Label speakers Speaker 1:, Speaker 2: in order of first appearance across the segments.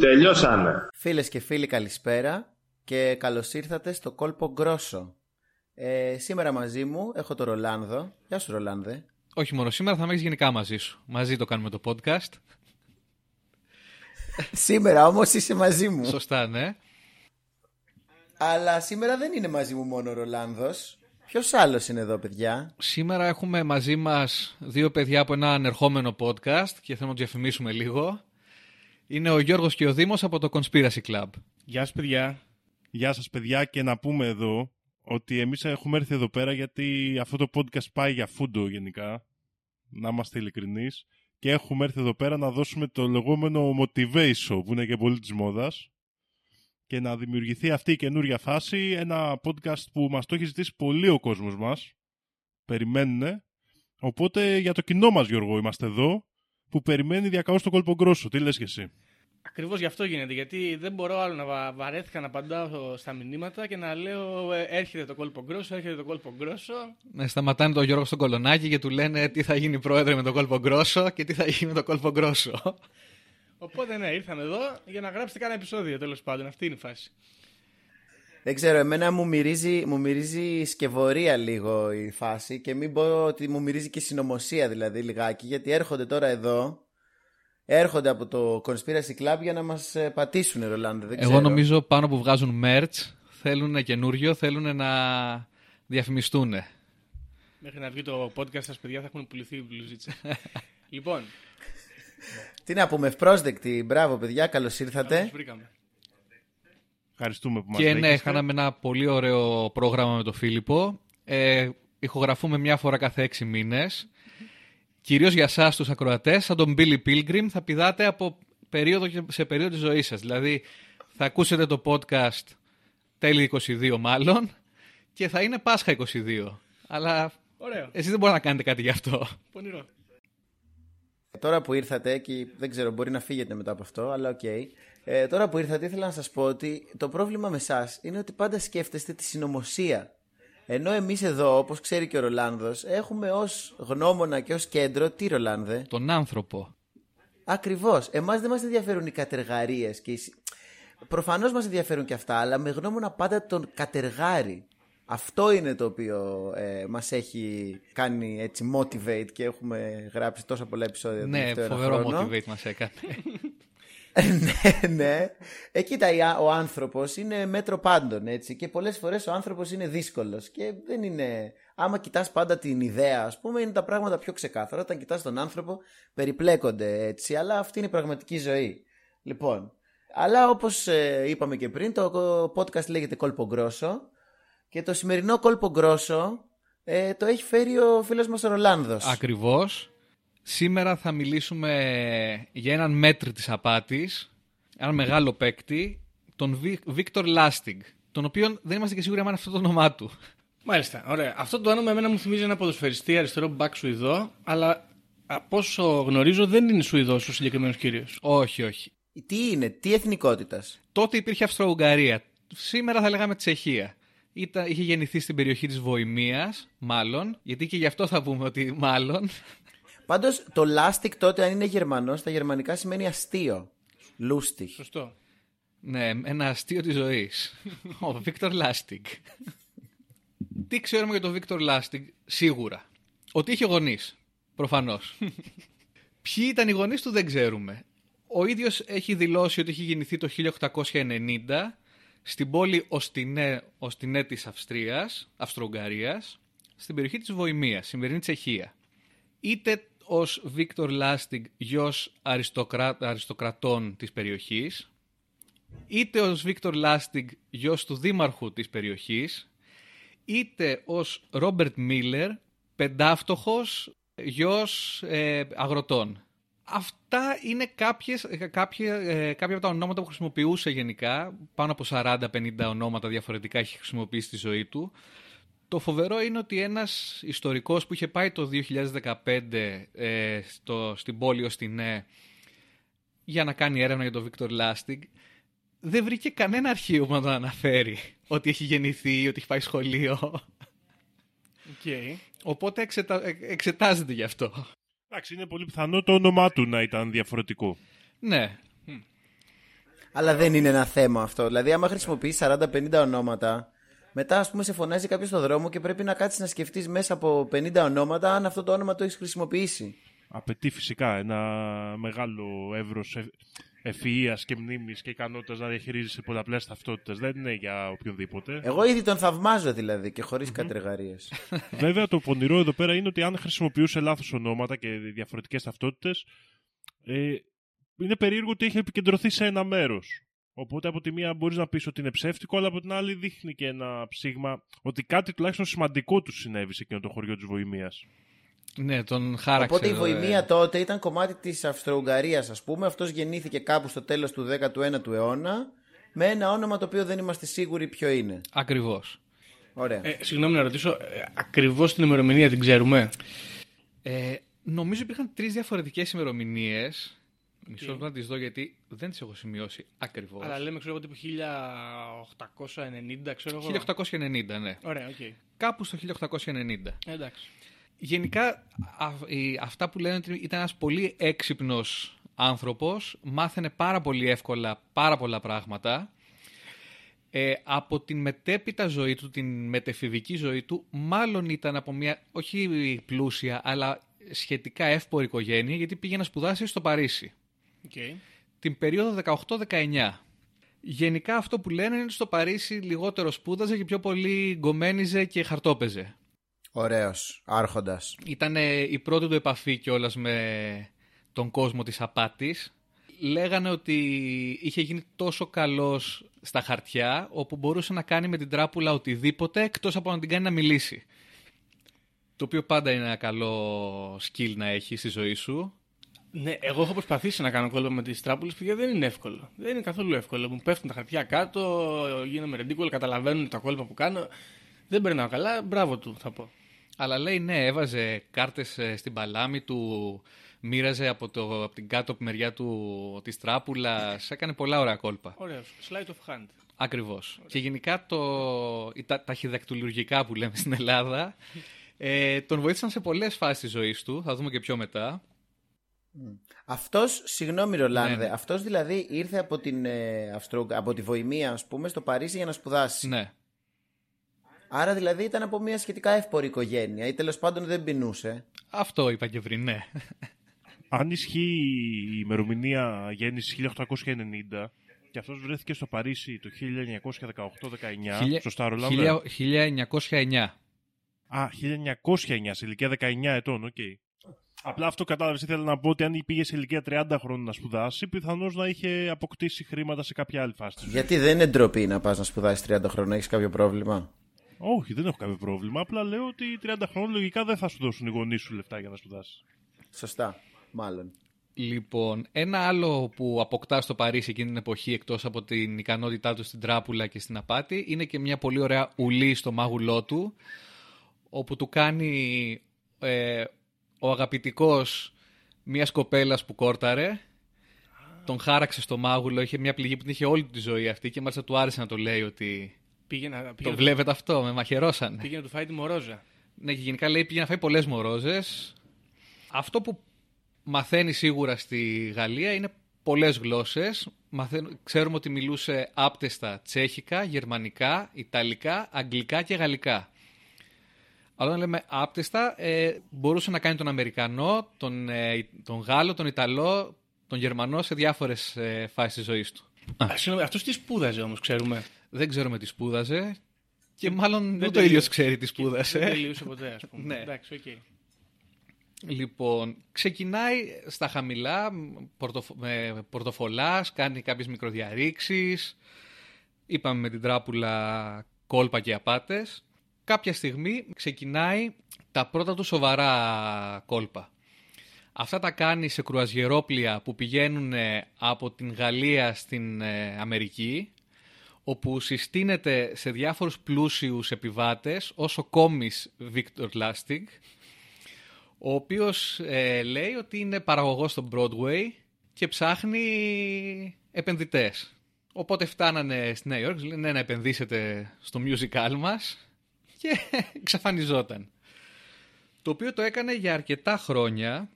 Speaker 1: Τελειώσανε.
Speaker 2: Φίλες και φίλοι καλησπέρα και καλώς ήρθατε στο κόλπο Γκρόσο. Ε, σήμερα μαζί μου έχω τον Ρολάνδο. Γεια σου Ρολάνδε.
Speaker 3: Όχι μόνο σήμερα, θα με έχεις γενικά μαζί σου. Μαζί το κάνουμε το podcast.
Speaker 2: σήμερα όμως είσαι μαζί μου.
Speaker 3: Σωστά, ναι.
Speaker 2: Αλλά σήμερα δεν είναι μαζί μου μόνο ο Ρολάνδος. Ποιος άλλος είναι εδώ παιδιά;
Speaker 3: Σήμερα έχουμε μαζί μας δύο παιδιά από ένα ανερχόμενο podcast και θέλουμε να το διαφημίσουμε λίγο. Είναι ο Γιώργος και ο Δήμος από το Conspiracy Club.
Speaker 4: Γεια σας παιδιά. Γεια σας παιδιά και να πούμε εδώ ότι εμείς έχουμε έρθει εδώ πέρα γιατί αυτό το podcast πάει για φούντο γενικά. Να είμαστε ειλικρινείς. Και έχουμε έρθει εδώ πέρα να δώσουμε το λεγόμενο motivation που είναι και πολύ της μόδας και να δημιουργηθεί αυτή η καινούρια φάση, ένα podcast που μας το έχει ζητήσει πολύ ο κόσμος μας. Περιμένουνε. Οπότε για το κοινό μας Γιώργο είμαστε εδώ που περιμένει διακαώς το κόλπο γκρόσο. Τι λες και εσύ;
Speaker 5: Ακριβώς γι' αυτό γίνεται. Γιατί δεν μπορώ άλλο να βα- βαρέθηκα να απαντάω στα μηνύματα και να λέω ε, έρχεται το κόλπο γκρόσο, έρχεται το κόλπο γκρόσο.
Speaker 3: Ναι, σταματάνε τον Γιώργο στον κολονάκι και του λένε τι θα γίνει πρόεδρε με το κόλπο γκρόσο και τι θα γίνει με το κόλπο γκρόσο.
Speaker 5: Οπότε ναι, ήρθαμε εδώ για να γράψετε κάνα επεισόδιο τέλος πάντων. Αυτή είναι η φάση.
Speaker 2: Δεν ξέρω, εμένα μου μυρίζει, μου μυρίζει σκευωρία λίγο η φάση και μην πω ότι μου μυρίζει και συνωμοσία δηλαδή λιγάκι γιατί έρχονται τώρα εδώ έρχονται από το Conspiracy Club για να μας ε, πατήσουν Ρολάνδο. Δεν
Speaker 3: Εγώ
Speaker 2: ξέρω.
Speaker 3: νομίζω πάνω που βγάζουν merch θέλουν καινούριο, θέλουν να διαφημιστούν.
Speaker 5: Μέχρι να βγει το podcast σας, παιδιά, θα έχουν πουληθεί οι μπλουζίτσες. λοιπόν,
Speaker 2: Τι να πούμε, ευπρόσδεκτη. Μπράβο παιδιά, καλώς
Speaker 5: καλώς
Speaker 2: ήρθατε.
Speaker 5: σας βρήκαμε.
Speaker 4: Ευχαριστούμε που μας
Speaker 3: Και ναι,
Speaker 4: δέχεστε.
Speaker 3: κάναμε ένα πολύ ωραίο πρόγραμμα με τον Φίλιππο. Ε, ηχογραφούμε μια φορά κάθε έξι μήνες. Κυρίως για εσάς τους ακροατές, σαν τον Billy Pilgrim, θα πηδάτε από περίοδο και- σε περίοδο της ζωής σας. Δηλαδή, θα ακούσετε το podcast τέλη 22 μάλλον και θα είναι Πάσχα 22. Αλλά
Speaker 5: Ωραίο.
Speaker 3: εσείς δεν μπορείτε να κάνετε κάτι γι' αυτό.
Speaker 5: Πονηρό.
Speaker 2: Τώρα που ήρθατε και δεν ξέρω, μπορεί να φύγετε μετά από αυτό, αλλά οκ. Ε, τώρα που ήρθατε, ήθελα να σας πω ότι το πρόβλημα με εσάς είναι ότι πάντα σκέφτεστε τη συνωμοσία. Ενώ εμείς εδώ, όπως ξέρει και ο Ρολάνδος, έχουμε ως γνώμονα και ως κέντρο τι Ρολάνδε;
Speaker 3: Τον άνθρωπο.
Speaker 2: Ακριβώς. Εμάς δεν μας ενδιαφέρουν οι κατεργαρίες και οι... συ- Προφανώς μας ενδιαφέρουν και αυτά, αλλά με γνώμονα πάντα τον κατεργάρι. Αυτό είναι το οποίο ε, μας έχει κάνει έτσι motivate και έχουμε γράψει τόσα πολλά επεισόδια. τον
Speaker 3: Ναι,
Speaker 2: τελευταίο ένα
Speaker 3: φοβερό
Speaker 2: χρόνο.
Speaker 3: motivate μας έκανε.
Speaker 2: ναι, ναι. Ε, κοίτα, η α- ο άνθρωπος είναι μέτρο πάντων, έτσι. Και πολλές φορές ο άνθρωπος είναι δύσκολος. Και δεν είναι... Άμα κοιτάς πάντα την ιδέα, ας πούμε, είναι τα πράγματα πιο ξεκάθαρα. Όταν κοιτάς τον άνθρωπο, περιπλέκονται, έτσι. Αλλά αυτή είναι η πραγματική ζωή. Λοιπόν, αλλά όπως ε, είπαμε και πριν, το podcast λέγεται Κόλπο Γκρόσο. Και το σημερινό Κόλπο Γκρόσο ε, το έχει φέρει ο φίλος μας ο Ρολάνδος.
Speaker 3: Ακριβώς. Σήμερα θα μιλήσουμε για έναν μέτρη της απάτης, έναν μεγάλο παίκτη, τον Βίκτορ Λάστιγκ, τον οποίον δεν είμαστε και σίγουροι αν είναι αυτό το όνομά του.
Speaker 5: Μάλιστα, ωραία. Αυτό το όνομα εμένα μου θυμίζει ένα ποδοσφαιριστή αριστερό μπακ Σουηδό, αλλά από όσο γνωρίζω δεν είναι Σουηδός ο συγκεκριμένος κύριος.
Speaker 3: όχι, όχι.
Speaker 2: Τι είναι, τι εθνικότητας;
Speaker 3: Τότε υπήρχε Αυστρο-Ουγγαρία. Σήμερα θα λέγαμε Τσεχία. Ήταν, είχε γεννηθεί στην περιοχή της Βοημίας, μάλλον, γιατί και γι' αυτό θα πούμε ότι μάλλον.
Speaker 2: Πάντως το Lustig τότε, αν είναι Γερμανός, στα γερμανικά σημαίνει αστείο. Lustig.
Speaker 5: Σωστό.
Speaker 3: Ναι, ένα αστείο της ζωής. Ο Βίκτορ Λάστιγκ. Τι ξέρουμε για τον Βίκτορ Λάστιγκ, σίγουρα. Ότι είχε γονείς, προφανώς. Ποιοι ήταν οι γονείς του δεν ξέρουμε. Ο ίδιος έχει δηλώσει ότι έχει γεννηθεί το 1890 στην πόλη Οστινέ, Οστινέ της Αυστρίας, Αυστρο-Ουγγαρίας, στην περιοχή της Βοημίας, σημερινή Τσεχία. Είτε ως Βίκτορ Λάστιγκ, γιος αριστοκρά, αριστοκρατών της περιοχής, είτε ως Βίκτορ Λάστιγκ, γιος του δήμαρχου της περιοχής, είτε ως Ρόμπερτ Μίλλερ, πεντάφτωχος γιος ε, αγροτών. Αυτά είναι κάποιες, ε, κάποια, ε, κάποια από τα ονόματα που χρησιμοποιούσε γενικά. Πάνω από 40-50 ονόματα διαφορετικά έχει χρησιμοποιήσει στη ζωή του. Το φοβερό είναι ότι ένας ιστορικός που είχε πάει το 2015 ε, στο, στην πόλη Οστινέ για να κάνει έρευνα για τον Βίκτορ Λάστιγκ δεν βρήκε κανένα αρχείο που να τον αναφέρει ότι έχει γεννηθεί, ότι έχει πάει σχολείο.
Speaker 5: Okay.
Speaker 3: Οπότε εξετα... ε, εξετάζεται γι' αυτό.
Speaker 4: Εντάξει, είναι πολύ πιθανό το όνομά του να ήταν διαφορετικό.
Speaker 3: Ναι.
Speaker 2: Αλλά δεν είναι ένα θέμα αυτό. Δηλαδή, άμα χρησιμοποιείς 40-50 ονόματα, μετά ας πούμε σε φωνάζει κάποιος στον δρόμο και πρέπει να κάτσεις να σκεφτείς μέσα από 50 ονόματα αν αυτό το όνομα το έχεις χρησιμοποιήσει.
Speaker 4: Απαιτεί φυσικά ένα μεγάλο εύρος ευφυΐας και μνήμης και ικανότητας να διαχειρίζεσαι πολλαπλές ταυτότητες. Δεν είναι για οποιονδήποτε.
Speaker 2: Εγώ ήδη τον θαυμάζω δηλαδή και χωρίς mm
Speaker 4: Βέβαια, το πονηρό εδώ πέρα είναι ότι αν χρησιμοποιούσε λάθος ονόματα και διαφορετικές ταυτότητες, ε, είναι περίεργο ότι έχει επικεντρωθεί σε ένα μέρος. Οπότε από τη μία μπορείς να πεις ότι είναι ψεύτικο, αλλά από την άλλη δείχνει και ένα ψήγμα ότι κάτι τουλάχιστον σημαντικό του συνέβη σε εκείνο το χωριό της Βοημίας.
Speaker 3: Ναι, τον χάραξε.
Speaker 2: Οπότε η
Speaker 3: εδώ,
Speaker 2: Βοημία
Speaker 3: ε.
Speaker 2: τότε ήταν κομμάτι της Αυστρο-Ουγγαρίας, ας πούμε. Αυτός γεννήθηκε κάπου στο τέλος του 19ου αιώνα με ένα όνομα το οποίο δεν είμαστε σίγουροι ποιο είναι.
Speaker 3: Ακριβώς.
Speaker 2: Ωραία.
Speaker 5: Ε, συγγνώμη να ρωτήσω, ε, ακριβώς την ημερομηνία την ξέρουμε;
Speaker 3: Ε, νομίζω υπήρχαν τρεις διαφορετικές ημερομηνίες. Μισό λεπτό να τις δω γιατί δεν τις έχω σημειώσει ακριβώς.
Speaker 5: Αλλά λέμε, ξέρω εγώ, τύπου 1890, ξέρω εγώ.
Speaker 3: 1890, ναι.
Speaker 5: Ωραία, οκ.
Speaker 3: Κάπου στο 1890.
Speaker 5: Εντάξει.
Speaker 3: Γενικά α, η- αυτά που λένε ότι ήταν ένας πολύ έξυπνος άνθρωπος, μάθαινε πάρα πολύ εύκολα πάρα πολλά πράγματα. Ε, από την μετέπειτα ζωή του, την μετεφηβική ζωή του, μάλλον ήταν από μια όχι πλούσια, αλλά σχετικά εύπορη οικογένεια, γιατί πήγε να σπουδάσει στο Παρίσι.
Speaker 5: Okay.
Speaker 3: Την περίοδο 18-19. Γενικά αυτό που λένε είναι ότι στο Παρίσι λιγότερο σπούδαζε και πιο πολύ γκομένιζε και χαρτόπαιζε.
Speaker 2: Ωραίος. Άρχοντας.
Speaker 3: Ήταν η πρώτη του επαφή κιόλας με τον κόσμο της απάτης. Λέγανε ότι είχε γίνει τόσο καλός στα χαρτιά, όπου μπορούσε να κάνει με την τράπουλα οτιδήποτε, εκτός από να την κάνει να μιλήσει. Το οποίο πάντα είναι ένα καλό skill να έχεις στη ζωή σου.
Speaker 5: Ναι, εγώ έχω προσπαθήσει να κάνω κόλπα με τις τράπουλες, παιδιά δεν είναι εύκολο. Δεν είναι καθόλου εύκολο. Μου πέφτουν τα χαρτιά κάτω, γίνομαι ρεντίκολ, καταλαβαίνουν τα κόλπα που κάνω. Δεν περνάω καλά, μπράβο του θα πω.
Speaker 3: Αλλά λέει ναι, έβαζε κάρτες ε, στην παλάμη του, μοίραζε από, το, από την κάτω μεριά του της τράπουλας, έκανε πολλά ωραία κόλπα.
Speaker 5: Ωραίο. Sleight of hand.
Speaker 3: Ακριβώς. Και γενικά το, η- τα, τα χειδακτουλουργικά που λέμε στην Ελλάδα ε, τον βοήθησαν σε πολλές φάσεις της ζωής του, θα δούμε και πιο μετά.
Speaker 2: Αυτός, συγγνώμη Ρολάνδε,
Speaker 3: Ναι, ναι.
Speaker 2: αυτός δηλαδή ήρθε από, την, ε, Αυστρο... από τη Βοημία, ας πούμε, στο Παρίσι για να σπουδάσει.
Speaker 3: Ναι.
Speaker 2: Άρα δηλαδή ήταν από μια σχετικά εύπορη οικογένεια ή τέλος πάντων δεν πεινούσε.
Speaker 3: Αυτό είπα και πριν, ναι.
Speaker 4: Αν ισχύει η ημερομηνία γέννησης 1890 και αυτός βρέθηκε στο Παρίσι το 1918-19,
Speaker 3: Χίλια-
Speaker 4: σωστά Ρολάνδε;
Speaker 3: χίλια- 1909.
Speaker 4: Α, 1909, σε ηλικία 19 ετών, οκ. Απλά αυτό κατάλαβες. Ήθελα να πω ότι αν πήγε σε ηλικία 30 χρόνων να σπουδάσει, πιθανώς να είχε αποκτήσει χρήματα σε κάποια άλλη φάση. της ζωής.
Speaker 2: Γιατί δεν είναι ντροπή να πας να σπουδάσεις 30 χρόνια, έχεις κάποιο πρόβλημα;
Speaker 4: Όχι, δεν έχω κάποιο πρόβλημα. Απλά λέω ότι 30 χρόνων λογικά δεν θα σου δώσουν οι γονείς σου λεφτά για να σπουδάσεις.
Speaker 2: Σωστά, μάλλον.
Speaker 3: Λοιπόν, ένα άλλο που αποκτά στο Παρίσι εκείνη την εποχή εκτός από την ικανότητά του στην τράπουλα και στην απάτη είναι και μια πολύ ωραία ουλή στο μάγουλό του όπου του κάνει ε, ο αγαπητικός μιας κοπέλας που κόρταρε τον χάραξε στο μάγουλο, είχε μια πληγή που την είχε όλη του τη ζωή αυτή και μάλιστα του άρεσε να το λέει ότι
Speaker 5: Πήγε να, πήγε
Speaker 3: το
Speaker 5: να-
Speaker 3: βλέπετε αυτό, με μαχαιρώσανε.
Speaker 5: πήγε να του φάει τη μορόζα.
Speaker 3: Ναι, και γενικά λέει πήγε να φάει πολλές μορόζες. Αυτό που μαθαίνει σίγουρα στη Γαλλία είναι πολλές γλώσσες. Ξέρουμε ότι μιλούσε άπτεστα τσέχικα, γερμανικά, ιταλικά, αγγλικά και γαλλικά. Αλλά όταν λέμε άπταιστα, ε, μπορούσε να κάνει τον Αμερικανό, τον, ε, τον Γάλλο, τον Ιταλό, τον Γερμανό σε διάφορες ε, φάσεις της ζωής του.
Speaker 5: Α, συγγνώμη, αυτός τι σπούδαζε όμως, ξέρουμε.
Speaker 3: Δεν ξέρουμε τι σπούδαζε και μάλλον
Speaker 5: δεν
Speaker 3: ούτε ο
Speaker 5: τελείωσε.
Speaker 3: ίδιος ξέρει τι σπούδασε.
Speaker 5: Δεν τελείωσε ποτέ, ας πούμε.
Speaker 3: Ναι.
Speaker 5: Εντάξει, οκ.
Speaker 3: Λοιπόν, ξεκινάει στα χαμηλά, πορτοφ... με πορτοφολάς, κάνει κάποιες μικροδιαρρήξεις, είπαμε με την τράπουλα κόλπα και απάτες. Κάποια στιγμή ξεκινάει τα πρώτα του σοβαρά κόλπα. Αυτά τα κάνει σε κρουαζιερόπλια που πηγαίνουν ε, από την Γαλλία στην ε, Αμερική, όπου συστήνεται σε διάφορους πλούσιους επιβάτες ως ο κόμις Victor Lustig, ο οποίος ε, λέει ότι είναι παραγωγός στο Broadway και ψάχνει επενδυτές. Οπότε φτάνανε στη Νέα Υόρκη, λένε «Ναι, να επενδύσετε στο musical μας και εξαφανιζόταν. Το οποίο το έκανε για αρκετά χρόνια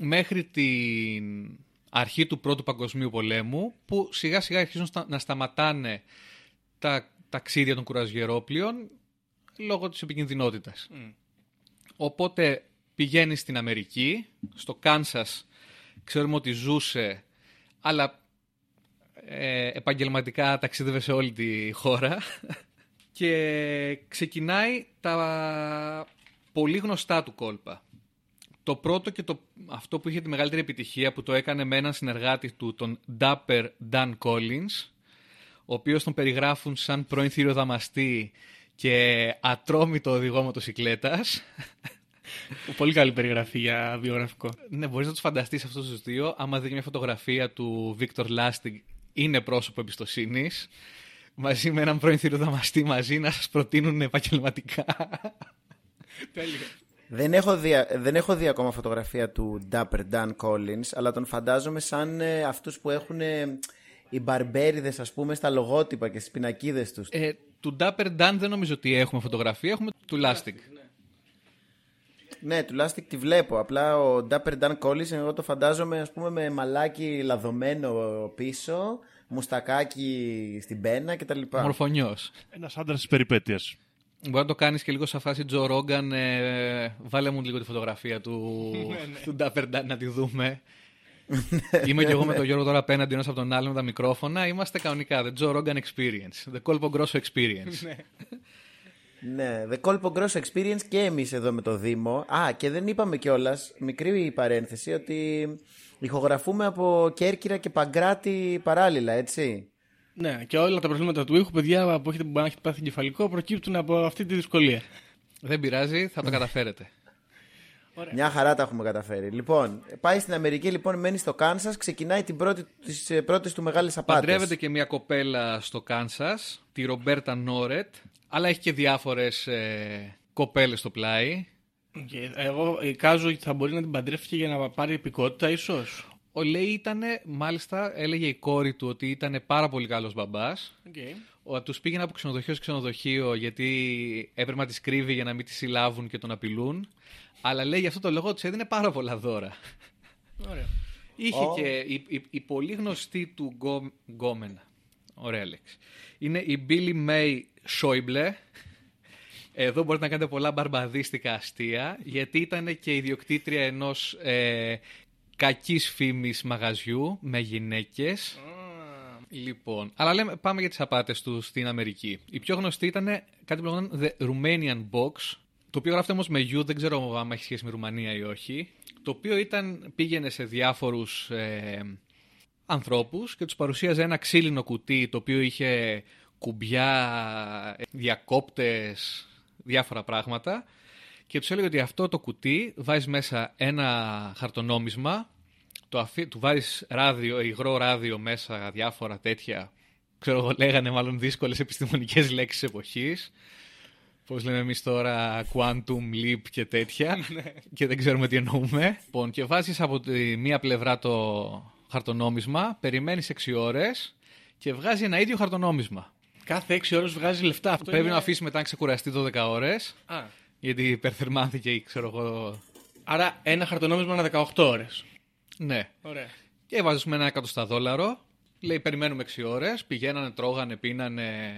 Speaker 3: μέχρι την αρχή του Πρώτου Παγκοσμίου Πολέμου που σιγά σιγά αρχίζουν στα- να σταματάνε τα ταξίδια των κουραζιερόπλοιων λόγω της επικινδυνότητας. Οπότε πηγαίνει στην Αμερική, στο Κάνσας ξέρουμε ότι ζούσε, αλλά ε, επαγγελματικά ταξίδευε σε όλη τη χώρα και ξεκινάει τα πολύ γνωστά του κόλπα. Το πρώτο και το, αυτό που είχε τη μεγαλύτερη επιτυχία που το έκανε με έναν συνεργάτη του, τον Dapper Dan Collins, ο οποίος τον περιγράφουν σαν πρώην θηριοδαμαστή και ατρόμητο οδηγό μοτοσυκλέτας.
Speaker 5: Πολύ καλή περιγραφή για βιογραφικό.
Speaker 3: Ναι, μπορείς να τους φανταστείς αυτούς τους δύο. Άμα δεις μια φωτογραφία του Victor Lustig, είναι πρόσωπο εμπιστοσύνης. Μαζί με έναν πρώην θηριοδαμαστή μαζί να σας προτείνουν επαγγελματικά.
Speaker 2: Δεν έχω, δει, δεν έχω δει ακόμα φωτογραφία του Dapper Dan Collins, αλλά τον φαντάζομαι σαν ε, αυτούς που έχουν ε, οι μπαρμπέριδες ας πούμε στα λογότυπα και στις πινακίδες τους.
Speaker 3: Ε, του Dapper Dan δεν νομίζω ότι έχουμε φωτογραφία, έχουμε του Lustig.
Speaker 2: Ναι, τουλάχιστον τη βλέπω. Απλά ο Dapper Dan Collins εγώ το φαντάζομαι ας πούμε με μαλάκι λαδωμένο πίσω, μουστακάκι στην πένα κτλ.
Speaker 3: Μορφωνιός.
Speaker 4: Ένας άντρας της περιπέτειας.
Speaker 3: Μπορεί να το κάνεις και λίγο σαν φάση Τζο Ρόγκαν. Ε, βάλε μου λίγο τη φωτογραφία του, του Dapper Dan να τη δούμε. Είμαι και εγώ με τον Γιώργο τώρα απέναντι ένας από τον άλλο με τα μικρόφωνα. Είμαστε κανονικά. The Joe Rogan Experience. The Colpo Grosso Experience.
Speaker 2: Ναι, The Colpo Grosso Experience και εμείς εδώ με το Δήμο. Α, και δεν είπαμε κιόλας, μικρή παρένθεση, ότι ηχογραφούμε από Κέρκυρα και Παγκράτη παράλληλα, έτσι.
Speaker 5: Ναι, και όλα τα προβλήματα του ήχου, παιδιά που έχετε, που έχετε πάθει εγκεφαλικό, προκύπτουν από αυτή τη δυσκολία.
Speaker 3: Δεν πειράζει, θα το καταφέρετε.
Speaker 2: Μια χαρά τα έχουμε καταφέρει. Λοιπόν, πάει στην Αμερική, λοιπόν, μένει στο Κάνσας, ξεκινάει την πρώτη, τις ε, πρώτες του μεγάλες απάτες.
Speaker 3: Παντρεύεται και μια κοπέλα στο Κάνσας, τη Ρομπέρτα Νόρετ, αλλά έχει και διάφορες ε, κοπέλες στο πλάι.
Speaker 5: Και εγώ εικάζω ότι θα μπορεί να την παντρεύτηκε για να πάρει υπηκότητα, ίσως;
Speaker 3: Ο λέει ήταν, μάλιστα, έλεγε η κόρη του ότι ήταν πάρα πολύ καλός μπαμπάς.
Speaker 5: Okay.
Speaker 3: Ο, τους πήγαινε από ξενοδοχείο σε ξενοδοχείο γιατί έπρεπε να τις κρύβει για να μην τις συλλάβουν και τον απειλούν. Αλλά λέει γι' αυτό το λόγο τους έδινε πάρα πολλά δώρα.
Speaker 5: Ωραία.
Speaker 3: Είχε
Speaker 2: Ω.
Speaker 3: και η, η, η πολύ γνωστή του γκο, γκόμενα. Ωραία λέξη. Είναι η Billy May Schäuble. Εδώ μπορείτε να κάνετε πολλά μπαρμπαδίστικα αστεία, γιατί ήταν και ιδιοκτήτρια ενός ε, κακής φήμης μαγαζιού με γυναίκες. Λοιπόν, αλλά λέμε, πάμε για τις απάτες του στην Αμερική. Η πιο γνωστή ήταν κάτι που λεγόταν The Romanian Box, το οποίο γράφεται όμως με U, δεν ξέρω αν έχει σχέση με Ρουμανία ή όχι. Το οποίο ήταν, πήγαινε σε διάφορους ε, ανθρώπους και τους παρουσίαζε ένα ξύλινο κουτί το οποίο είχε κουμπιά, ε, διακόπτες, διάφορα πράγματα και τους έλεγε ότι αυτό το κουτί βάζεις μέσα ένα χαρτονόμισμα το αφή, του βάζεις ράδιο, υγρό ράδιο μέσα, διάφορα τέτοια, ξέρω εγώ, λέγανε μάλλον δύσκολες επιστημονικές λέξεις εποχής. Πώς λέμε εμείς τώρα, quantum leap και τέτοια, και δεν ξέρουμε τι εννοούμε. Λοιπόν, και βάζεις από τη μία πλευρά το χαρτονόμισμα, περιμένεις 6 ώρες και βγάζει ένα ίδιο χαρτονόμισμα.
Speaker 5: Κάθε 6 ώρες βγάζει λεφτά. Αυτό
Speaker 3: Πρέπει
Speaker 5: είναι...
Speaker 3: να αφήσει μετά να ξεκουραστεί 12 ώρες,
Speaker 5: Α,
Speaker 3: γιατί υπερθερμάνθηκε ή ξέρω εγώ...
Speaker 5: άρα ένα χαρτονόμισμα ανά 18 ώρες.
Speaker 3: Ναι.
Speaker 5: Ωραία.
Speaker 3: Και έβαζε με ένα εκατοστά δόλαρο. Λέει: Περιμένουμε 6 ώρες. Πηγαίνανε, τρώγανε, πίνανε.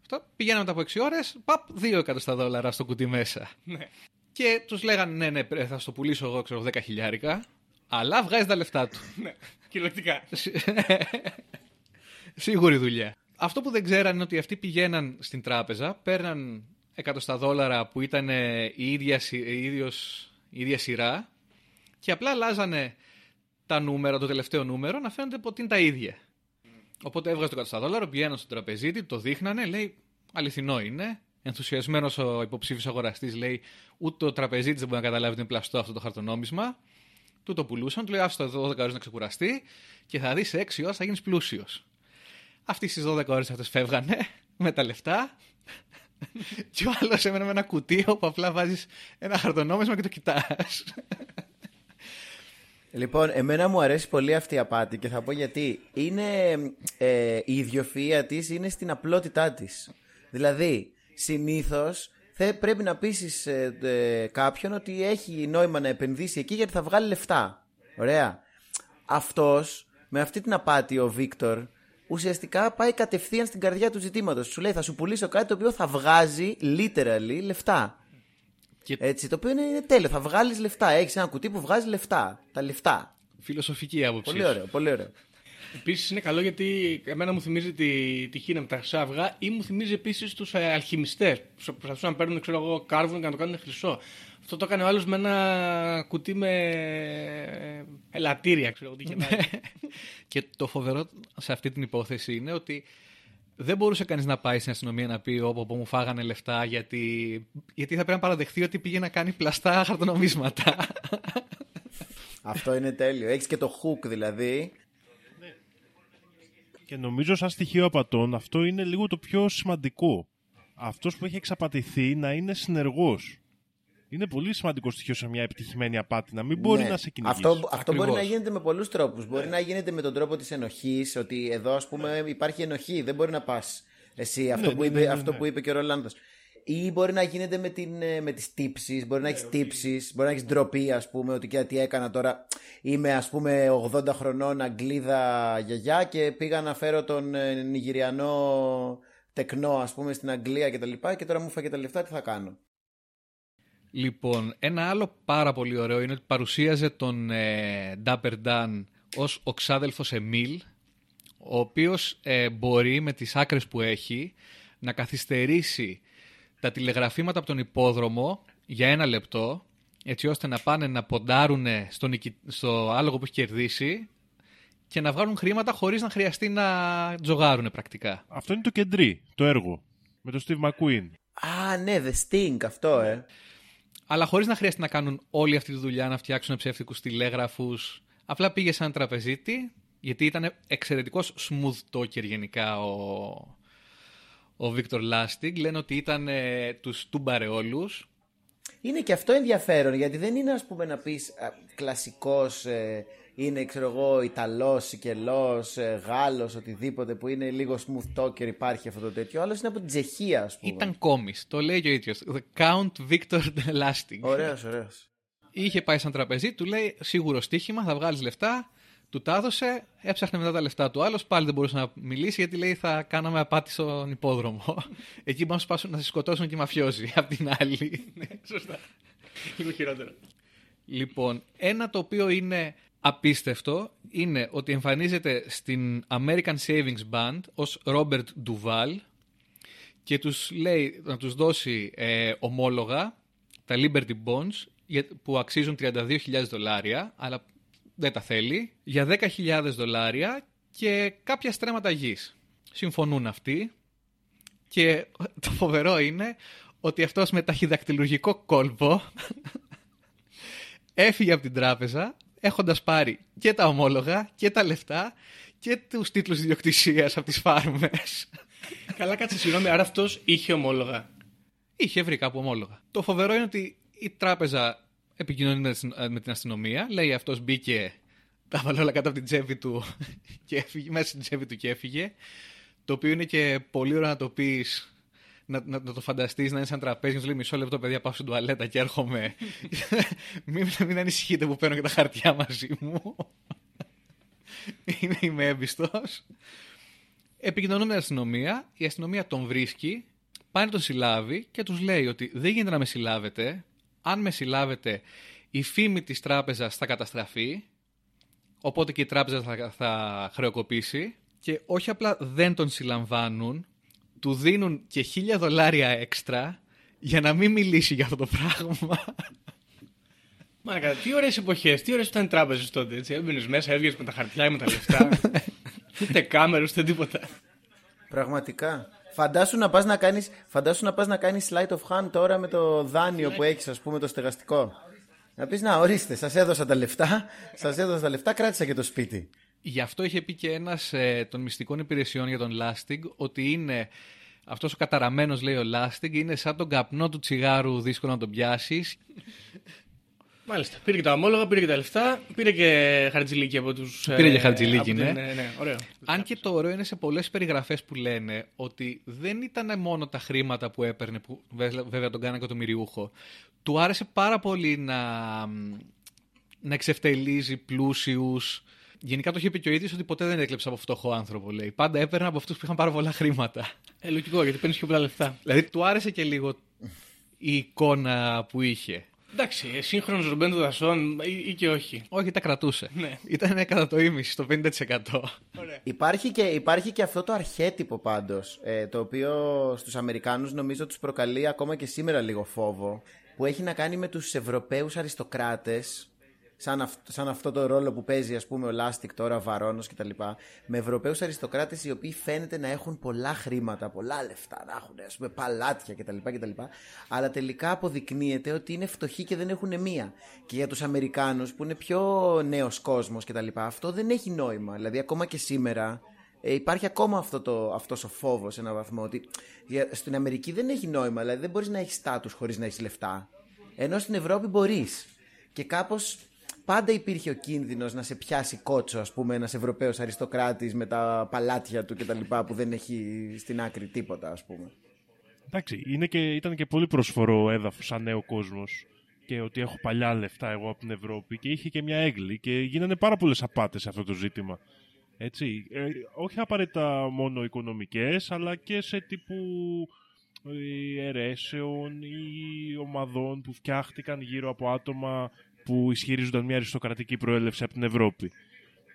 Speaker 3: Αυτό. Πηγαίναμε μετά από 6 ώρες. Παπ, 2 εκατοστά δόλαρα στο κουτί μέσα.
Speaker 5: Ναι.
Speaker 3: Και τους λέγανε: Ναι, ναι, πρέ- θα στο πουλήσω εγώ, ξέρω 10 χιλιάρικα. Αλλά βγάζει τα λεφτά του.
Speaker 5: ναι. Κυριολεκτικά.
Speaker 3: Σίγουρη δουλειά. Αυτό που δεν ξέραν είναι ότι αυτοί πηγαίναν στην τράπεζα, παίρναν εκατοστά δόλαρα που ήταν ε, η ίδια, συ- η ίδιος, η ίδια σειρά και απλά αλλάζανε τα νούμερα, το τελευταίο νούμερο, να φαίνονται ότι είναι τα ίδια. Οπότε έβγαζε το εκατοστά δόλαρο, πηγαίναν στον τραπεζίτη, το δείχνανε, λέει αληθινό είναι. Ενθουσιασμένος ο υποψήφιος αγοραστής λέει: Ούτε ο τραπεζίτης δεν μπορεί να καταλάβει ότι είναι πλαστό αυτό το χαρτονόμισμα. του το πουλούσαν, του λέει άφησε το 12 ώρε να ξεκουραστεί και θα δεις σε 6 ώρες θα γίνεις πλούσιος. Αυτοί στις 12 ώρες αυτές φεύγανε με τα λεφτά. και ο άλλος έμενε με ένα κουτί όπου απλά βάζεις ένα χαρτονόμισμα και το κοιτάς.
Speaker 2: Λοιπόν, εμένα μου αρέσει πολύ αυτή η απάτη και θα πω γιατί. Είναι, ε, η ιδιοφυΐα της είναι στην απλότητά της. Δηλαδή, συνήθως θε, πρέπει να πείσεις ε, ε, κάποιον ότι έχει νόημα να επενδύσει εκεί γιατί θα βγάλει λεφτά. Ωραία. Αυτός, με αυτή την απάτη ο Βίκτορ, ουσιαστικά πάει κατευθείαν στην καρδιά του ζητήματος. Σου λέει θα σου πουλήσω κάτι το οποίο θα βγάζει literally λεφτά.
Speaker 3: Και-
Speaker 2: Έτσι, το οποίο είναι, είναι τέλειο. Θα βγάλεις λεφτά. Έχεις ένα κουτί που βγάζει λεφτά. Τα λεφτά.
Speaker 3: Φιλοσοφική άποψη.
Speaker 2: Πολύ ωραίο, πολύ ωραίο.
Speaker 5: Επίσης είναι καλό γιατί εμένα μου θυμίζει τη, τη Χίνα με τα χρυσά αυγά ή μου θυμίζει επίσης τους ε, αλχημιστές που προσπαθούν να παίρνουν ξέρω εγώ, κάρβουνο και να το κάνουν χρυσό. Αυτό το έκανε ο άλλος με ένα κουτί με ε, ελαττήρια, ξέρω εγώ τι είχε βάλει.
Speaker 3: και το φοβερό σε αυτή την υπόθεση είναι ότι δεν μπορούσε κανείς να πάει στην αστυνομία να πει όπου μου φάγανε λεφτά γιατί, γιατί θα πρέπει να παραδεχθεί ότι πήγε να κάνει πλαστά χαρτονομίσματα.
Speaker 2: Αυτό είναι τέλειο. Έχεις και το hook δηλαδή.
Speaker 4: Και νομίζω σαν στοιχείο απατών αυτό είναι λίγο το πιο σημαντικό. Αυτός που έχει εξαπατηθεί να είναι συνεργός. Είναι πολύ σημαντικό στοιχείο σε μια επιτυχημένη απάτη να μην μπορεί
Speaker 2: Ναι.
Speaker 4: να σε κυνηγήσει.
Speaker 2: Αυτό, αυτό μπορεί
Speaker 3: Ακριβώς.
Speaker 2: να γίνεται με πολλούς τρόπους. Μπορεί
Speaker 4: Ναι.
Speaker 2: να γίνεται με τον τρόπο της ενοχής, ότι εδώ ας πούμε υπάρχει ενοχή, δεν μπορεί να πας εσύ. Αυτό,
Speaker 4: Ναι,
Speaker 2: που,
Speaker 4: ναι,
Speaker 2: είπε,
Speaker 4: ναι, ναι,
Speaker 2: αυτό
Speaker 4: ναι.
Speaker 2: που είπε και ο Ρολάνδος. Ή μπορεί να γίνεται με, την, ε, με τις τύψεις, μπορεί να έχεις τύψεις, μπορεί να έχεις ντροπή ας πούμε, ότι και τι έκανα τώρα. Είμαι ας πούμε 80 χρονών Αγγλίδα γιαγιά και πήγα να φέρω τον ε, Νιγηριανό τεκνό ας πούμε στην Αγγλία και τα λοιπά και τώρα μου φάγε τα λεφτά, τι θα κάνω.
Speaker 3: Λοιπόν, ένα άλλο πάρα πολύ ωραίο είναι ότι παρουσίαζε τον ε, Dapper Dan ως ο ξάδελφος Εμίλ, ο οποίος ε, μπορεί με τις άκρες που έχει να καθυστερήσει τα τηλεγραφήματα από τον υπόδρομο για ένα λεπτό, έτσι ώστε να πάνε να ποντάρουν στο, νικη- στο άλογο που έχει κερδίσει και να βγάλουν χρήματα χωρίς να χρειαστεί να τζογάρουν πρακτικά.
Speaker 4: Αυτό είναι το κεντρί, το έργο. Με τον Steve McQueen.
Speaker 2: Α, ναι, The Sting αυτό, ε.
Speaker 3: Αλλά χωρίς να χρειαστεί να κάνουν όλη αυτή τη δουλειά, να φτιάξουν ψεύτικους τηλέγραφους. Απλά πήγε σε έναν τραπεζίτη, γιατί ήταν εξαιρετικός smooth talker γενικά ο, ο Victor Lastig. Λένε ότι ήταν ε, τους τούμπαρε όλους.
Speaker 2: Είναι και αυτό ενδιαφέρον γιατί δεν είναι ας πούμε να πεις α, κλασικός ε, είναι ξέρω εγώ Ιταλός, Σικελός, ε, Γάλλος, οτιδήποτε που είναι λίγο smooth talker υπάρχει αυτό το τέτοιο. Άλλος είναι από την Τσεχία ας πούμε.
Speaker 3: Ήταν κόμις, το λέει και ο ίδιος. The Count Victor Lastig.
Speaker 2: Ωραίος, ωραίος.
Speaker 3: Είχε πάει σαν τραπεζί, του λέει σίγουρο στοίχημα, θα βγάλεις λεφτά. Του τα έδωσε, έψαχνε μετά τα λεφτά του. Άλλος πάλι δεν μπορούσε να μιλήσει γιατί λέει θα κάναμε απάτη στον υπόδρομο. Εκεί μπορούν να, σπάσουν, να σε σκοτώσουν και οι μαφιόζοι απ' την άλλη.
Speaker 5: Σωστά. Λίγο χειρότερο.
Speaker 3: λοιπόν, ένα το οποίο είναι απίστευτο είναι ότι εμφανίζεται στην American Savings Band ως Robert Duval και τους λέει να τους δώσει ε, ομόλογα, τα Liberty Bonds, για- που αξίζουν 32.000 δολάρια, αλλά δεν τα θέλει, για 10.000 δολάρια και κάποια στρέμματα γης. Συμφωνούν αυτοί και το φοβερό είναι ότι αυτός με ταχυδακτηλουργικό κόλπο έφυγε από την τράπεζα έχοντας πάρει και τα ομόλογα και τα λεφτά και τους τίτλους ιδιοκτησίας από τις φάρμες.
Speaker 5: Καλά, κάτσε, συγγνώμη, άρα αυτός είχε ομόλογα.
Speaker 3: Είχε βρει κάπου ομόλογα. Το φοβερό είναι ότι η τράπεζα επικοινωνεί με την- με την αστυνομία. Λέει αυτός μπήκε, τα βάλε όλα κάτω από την τσέπη του και έφυγε, μέσα στην τσέπη του και έφυγε. Το οποίο είναι και πολύ ωραίο να το πεις, να, να, να το φανταστείς, να είναι σαν τραπέζι και να σου λέει μισό λεπτό, παιδιά, πάω στην τουαλέτα και έρχομαι. μην, μην ανησυχείτε που παίρνω και τα χαρτιά μαζί μου. είμαι, είμαι έμπιστος. Επικοινωνούν με την αστυνομία, η αστυνομία τον βρίσκει, πάει να τον συλλάβει και τους λέει ότι δεν γίνεται να με συλλάβετε. Αν με συλλάβετε, η φήμη της τράπεζας θα καταστραφεί, οπότε και η τράπεζα θα, θα χρεοκοπήσει και όχι απλά δεν τον συλλαμβάνουν, του δίνουν και χίλια δολάρια έξτρα για να μην μιλήσει για αυτό το πράγμα.
Speaker 5: Μάκα, τι ωραίες εποχές, τι ωραίες ήταν οι τράπεζες τότε. Έτσι. Έμπαινες μέσα, έβγαινες με τα χαρτιά ή με τα λεφτά. ούτε κάμερες, ούτε τίποτα.
Speaker 2: Πραγματικά. Φαντάσου να πας να κάνεις, φαντάσου να πας να κάνεις slide of hand τώρα με το δάνειο που έχεις ας πούμε το στεγαστικό. Να πεις να ορίστε, σας έδωσα τα λεφτά, σας έδωσα τα λεφτά, κράτησα και το σπίτι.
Speaker 3: Γι' αυτό είχε πει και ένας ε, των μυστικών υπηρεσιών για τον Lasting ότι είναι. Αυτός ο καταραμένος, λέει ο Lasting, είναι σαν τον καπνό του τσιγάρου δύσκολο να τον πιάσεις.
Speaker 5: Μάλιστα. Πήρε και τα ομόλογα, πήρε και τα λεφτά, πήρε και χαρτζηλίκι από τους.
Speaker 3: Πήρε και χαρτζηλίκι, ναι.
Speaker 5: ναι, ναι, ωραίο.
Speaker 3: Αν και το ωραίο είναι σε πολλές περιγραφές που λένε ότι δεν ήταν μόνο τα χρήματα που έπαιρνε, που βέ- βέβαια τον κάνανε εκατομμυριούχο. Του άρεσε πάρα πολύ να, να εξευτελίζει πλούσιους. Γενικά το είχε πει και ο ίδιος ότι ποτέ δεν έκλεψε από φτωχό άνθρωπο, λέει. Πάντα έπαιρνε από αυτούς που είχαν πάρα πολλά χρήματα.
Speaker 5: Ε, λογικό, γιατί παίρνεις πιο πολλά λεφτά.
Speaker 3: Δηλαδή του άρεσε και λίγο η εικόνα που είχε.
Speaker 5: Εντάξει, σύγχρονος Ρομπέντο Δασόν ή, ή και όχι.
Speaker 3: Όχι, τα κρατούσε.
Speaker 5: Ναι.
Speaker 3: Ήταν κατά το ίμιση, το 50%.
Speaker 2: Υπάρχει και, υπάρχει και αυτό το αρχέτυπο πάντως, ε, το οποίο στους Αμερικάνους νομίζω τους προκαλεί ακόμα και σήμερα λίγο φόβο, που έχει να κάνει με τους Ευρωπαίους αριστοκράτες, σαν, αυ- σαν αυτό το ρόλο που παίζει ας πούμε ο Λάστικ τώρα, ο Βαρόνος κτλ. Με Ευρωπαίους αριστοκράτες οι οποίοι φαίνεται να έχουν πολλά χρήματα, πολλά λεφτά, να έχουν ας πούμε παλάτια κτλ. κτλ αλλά τελικά αποδεικνύεται ότι είναι φτωχοί και δεν έχουν μία. Και για τους Αμερικάνους που είναι πιο νέος κόσμος κτλ. Αυτό δεν έχει νόημα. Δηλαδή ακόμα και σήμερα ε, υπάρχει ακόμα αυτό το, αυτός ο φόβος σε έναν βαθμό ότι για- στην Αμερική δεν έχει νόημα. Δηλαδή δεν μπορείς να έχεις στάτους χωρίς να έχεις λεφτά. Ενώ στην Ευρώπη μπορείς. Και κάπως πάντα υπήρχε ο κίνδυνος να σε πιάσει κότσο, ας πούμε, ένας Ευρωπαίος αριστοκράτης με τα παλάτια του κτλ. που δεν έχει στην άκρη τίποτα, ας πούμε.
Speaker 4: Εντάξει, είναι και, ήταν και πολύ προσφορό έδαφος σαν νέο κόσμος. Και ότι έχω παλιά λεφτά εγώ από την Ευρώπη και είχε και μια έγκλη και γίνανε πάρα πολλές απάτες σε αυτό το ζήτημα. Έτσι, ε, όχι απαραίτητα μόνο οικονομικές, αλλά και σε τύπου ε, αιρέσεων ή ομαδών που φτιάχτηκαν γύρω από άτομα που ισχυρίζονταν μια αριστοκρατική προέλευση από την Ευρώπη.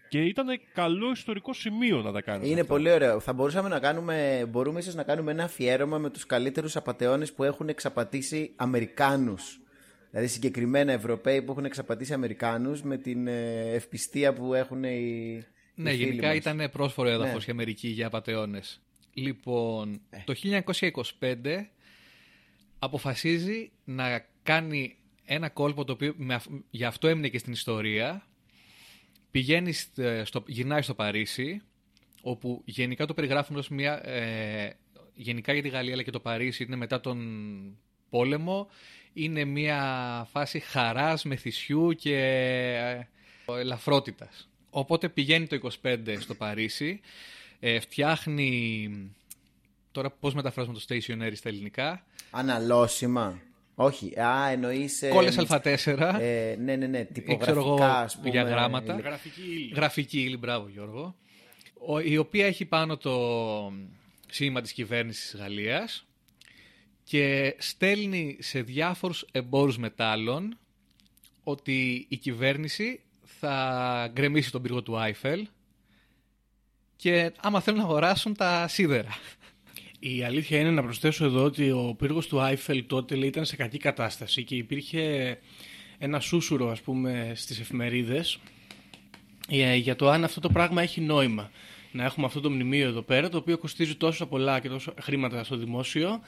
Speaker 4: Και ήταν καλό ιστορικό σημείο να τα κάνει.
Speaker 2: Είναι πολύ ωραίο. Θα μπορούσαμε να κάνουμε, μπορούμε ίσως να κάνουμε ένα αφιέρωμα με τους καλύτερους απατεώνες που έχουν εξαπατήσει Αμερικάνους. Δηλαδή συγκεκριμένα Ευρωπαίοι που έχουν εξαπατήσει Αμερικάνους με την ε, ευπιστία που έχουν οι,
Speaker 3: Ναι,
Speaker 2: οι φίλοι
Speaker 3: γενικά
Speaker 2: μας.
Speaker 3: ήταν πρόσφορο έδαφο
Speaker 2: Ναι.
Speaker 3: η Αμερική για απαταιώνες. Λοιπόν,
Speaker 2: Ε.
Speaker 3: το 1925 αποφασίζει να κάνει ένα κόλπο το οποίο με αυ- γι' αυτό έμεινε και στην ιστορία. Πηγαίνει στε- στο, γυρνάει στο Παρίσι, όπου γενικά το περιγράφουν ως μια... Ε, γενικά για τη Γαλλία αλλά και το Παρίσι είναι μετά τον πόλεμο. Είναι μια φάση χαράς, μεθυσιού και ε, ελαφρότητας. Οπότε πηγαίνει το 25 στο Παρίσι, ε, φτιάχνει... Τώρα πώς μεταφράζουμε το stationery στα ελληνικά.
Speaker 2: Αναλώσιμα. Όχι, α, εννοείς... ε,
Speaker 3: Κόλλες Α4.
Speaker 2: ε, ναι, ναι, ναι,
Speaker 3: ξέρω
Speaker 2: τυπογραφικά,
Speaker 3: εγώ,
Speaker 2: ας πούμε.
Speaker 3: για γράμματα.
Speaker 2: υλικά.
Speaker 5: Γραφική ύλη.
Speaker 3: Γραφική ύλη, μπράβο Γιώργο. Ο- η οποία έχει πάνω το σήμα της κυβέρνησης της Γαλλίας και στέλνει σε διάφορους εμπόρους μετάλλων ότι η κυβέρνηση θα γκρεμίσει τον πύργο του Άιφελ και άμα θέλουν να αγοράσουν τα σίδερα.
Speaker 5: Η αλήθεια είναι να προσθέσω εδώ ότι ο πύργος του Άιφελ τότε λέει, ήταν σε κακή κατάσταση και υπήρχε ένα σούσουρο ας πούμε στις εφημερίδες ε, για το αν αυτό το πράγμα έχει νόημα. Να έχουμε αυτό το μνημείο εδώ πέρα το οποίο κοστίζει τόσο πολλά και τόσο χρήματα στο δημόσιο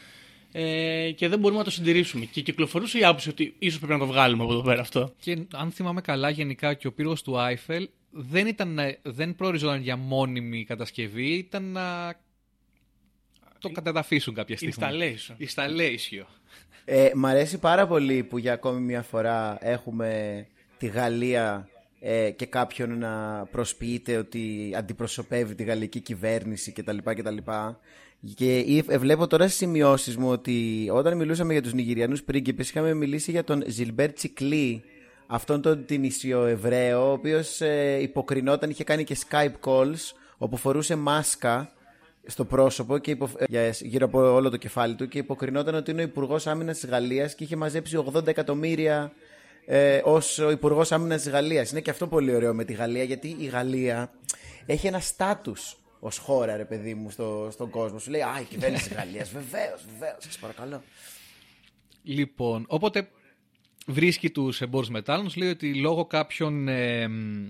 Speaker 5: ε, και δεν μπορούμε να το συντηρήσουμε. Και κυκλοφορούσε η άποψη ότι ίσως πρέπει να το βγάλουμε από εδώ πέρα αυτό.
Speaker 3: Και αν θυμάμαι καλά, γενικά και ο πύργος του Άιφελ δεν, ήταν, να- δεν προοριζόταν για μόνιμη κατασκευή, ήταν να το καταδαφίσουν κάποια στιγμή.
Speaker 5: Installation.
Speaker 3: Installation.
Speaker 2: Ε, μ' αρέσει πάρα πολύ που για ακόμη μια φορά έχουμε τη Γαλλία ε, και κάποιον να προσποιείται ότι αντιπροσωπεύει τη γαλλική κυβέρνηση κτλ. κτλ. Και ή- ε, βλέπω τώρα στις σημειώσεις μου ότι όταν μιλούσαμε για τους Νιγηριανούς πρίγκιπες είχαμε μιλήσει για τον Ζιλμπέρ Τσικλή αυτόν τον την Ισιοεβραίο ο οποίος ε, υποκρινόταν, είχε κάνει και Skype calls όπου φορούσε μάσκα στο πρόσωπο και υπο... για- γύρω από όλο το κεφάλι του και υποκρινόταν ότι είναι ο Υπουργός Άμυνας της Γαλλίας και είχε μαζέψει 80 εκατομμύρια ε, ως ο Υπουργός Άμυνας της Γαλλίας. Είναι και αυτό πολύ ωραίο με τη Γαλλία γιατί η Γαλλία έχει ένα στάτους ως χώρα, ρε παιδί μου, στο, στον κόσμο. Σου λέει Α, η κυβέρνηση της Γαλλίας. Βεβαίως, βεβαίως, σας παρακαλώ.
Speaker 3: Λοιπόν, οπότε βρίσκει τους εμπόρους μετάλλων, λέει ότι λόγω κάποιων ε, μ,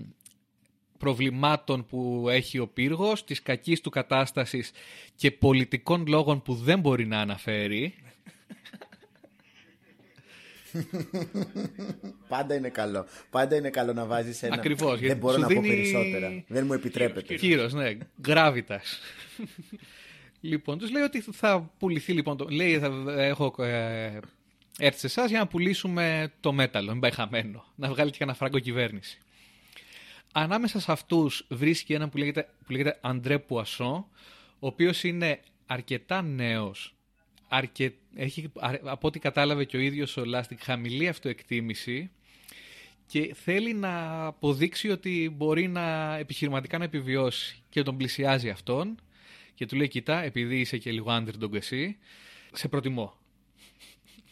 Speaker 3: προβλημάτων που έχει ο πύργος, της κακής του κατάστασης και πολιτικών λόγων που δεν μπορεί να αναφέρει,
Speaker 2: Πάντα είναι καλό. Πάντα είναι καλό να βάζεις ένα.
Speaker 3: Ακριβώς,
Speaker 2: Δεν
Speaker 3: γιατί
Speaker 2: μπορώ
Speaker 3: σου
Speaker 2: να πω
Speaker 3: δίνει-
Speaker 2: περισσότερα. Δεν μου επιτρέπεται.
Speaker 3: Κύρος, ναι. Γκράβιτας. λοιπόν, τους λέει ότι θα πουληθεί λοιπόν. Το... Λέει, θα έχω ε, έρθει σε εσάς για να πουλήσουμε το μέταλλο. Μην πάει χαμένο. Να βγάλει και ένα φράγκο κυβέρνηση. Ανάμεσα σε αυτούς βρίσκει έναν που λέγεται, που λέγεται Αντρέ Πουασό, ο οποίος είναι αρκετά νέος, αρκε... έχει, α- από ό,τι κατάλαβε και ο ίδιος ο Λάστικ, χαμηλή αυτοεκτίμηση και θέλει να αποδείξει ότι μπορεί να επιχειρηματικά να επιβιώσει και τον πλησιάζει αυτόν και του λέει κοίτα επειδή είσαι και λίγο underdog εσύ σε προτιμώ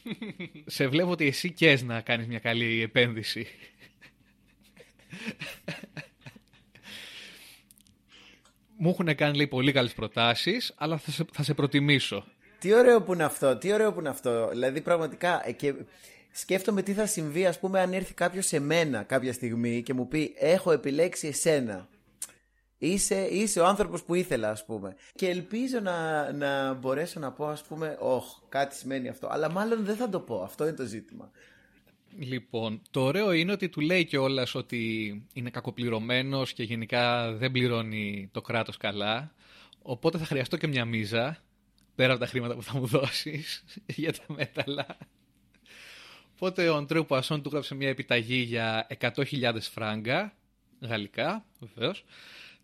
Speaker 3: σε βλέπω ότι εσύ κες να κάνεις μια καλή επένδυση μου έχουν κάνει λέει πολύ καλές προτάσεις αλλά θα σε, θα σε προτιμήσω
Speaker 2: Τι ωραίο που είναι αυτό, τι ωραίο που είναι αυτό. Δηλαδή, πραγματικά. ε, Και σκέφτομαι τι θα συμβεί, ας πούμε, αν έρθει κάποιος σε μένα κάποια στιγμή και μου πει: Έχω επιλέξει εσένα. Είσαι, είσαι ο άνθρωπος που ήθελα, ας πούμε. Και ελπίζω να, να μπορέσω να πω, ας πούμε, όχ, κάτι σημαίνει αυτό. Αλλά μάλλον δεν θα το πω. Αυτό είναι το ζήτημα.
Speaker 3: Λοιπόν, το ωραίο είναι ότι του λέει κιόλας ότι είναι κακοπληρωμένος και γενικά δεν πληρώνει το κράτος καλά. Οπότε θα χρειαστώ και μια μίζα, πέρα από τα χρήματα που θα μου δώσεις για τα μέταλλα. Οπότε ο Αντρέου Πασόν του γράψε μια επιταγή για 100.000 φράγκα, γαλλικά βεβαίως,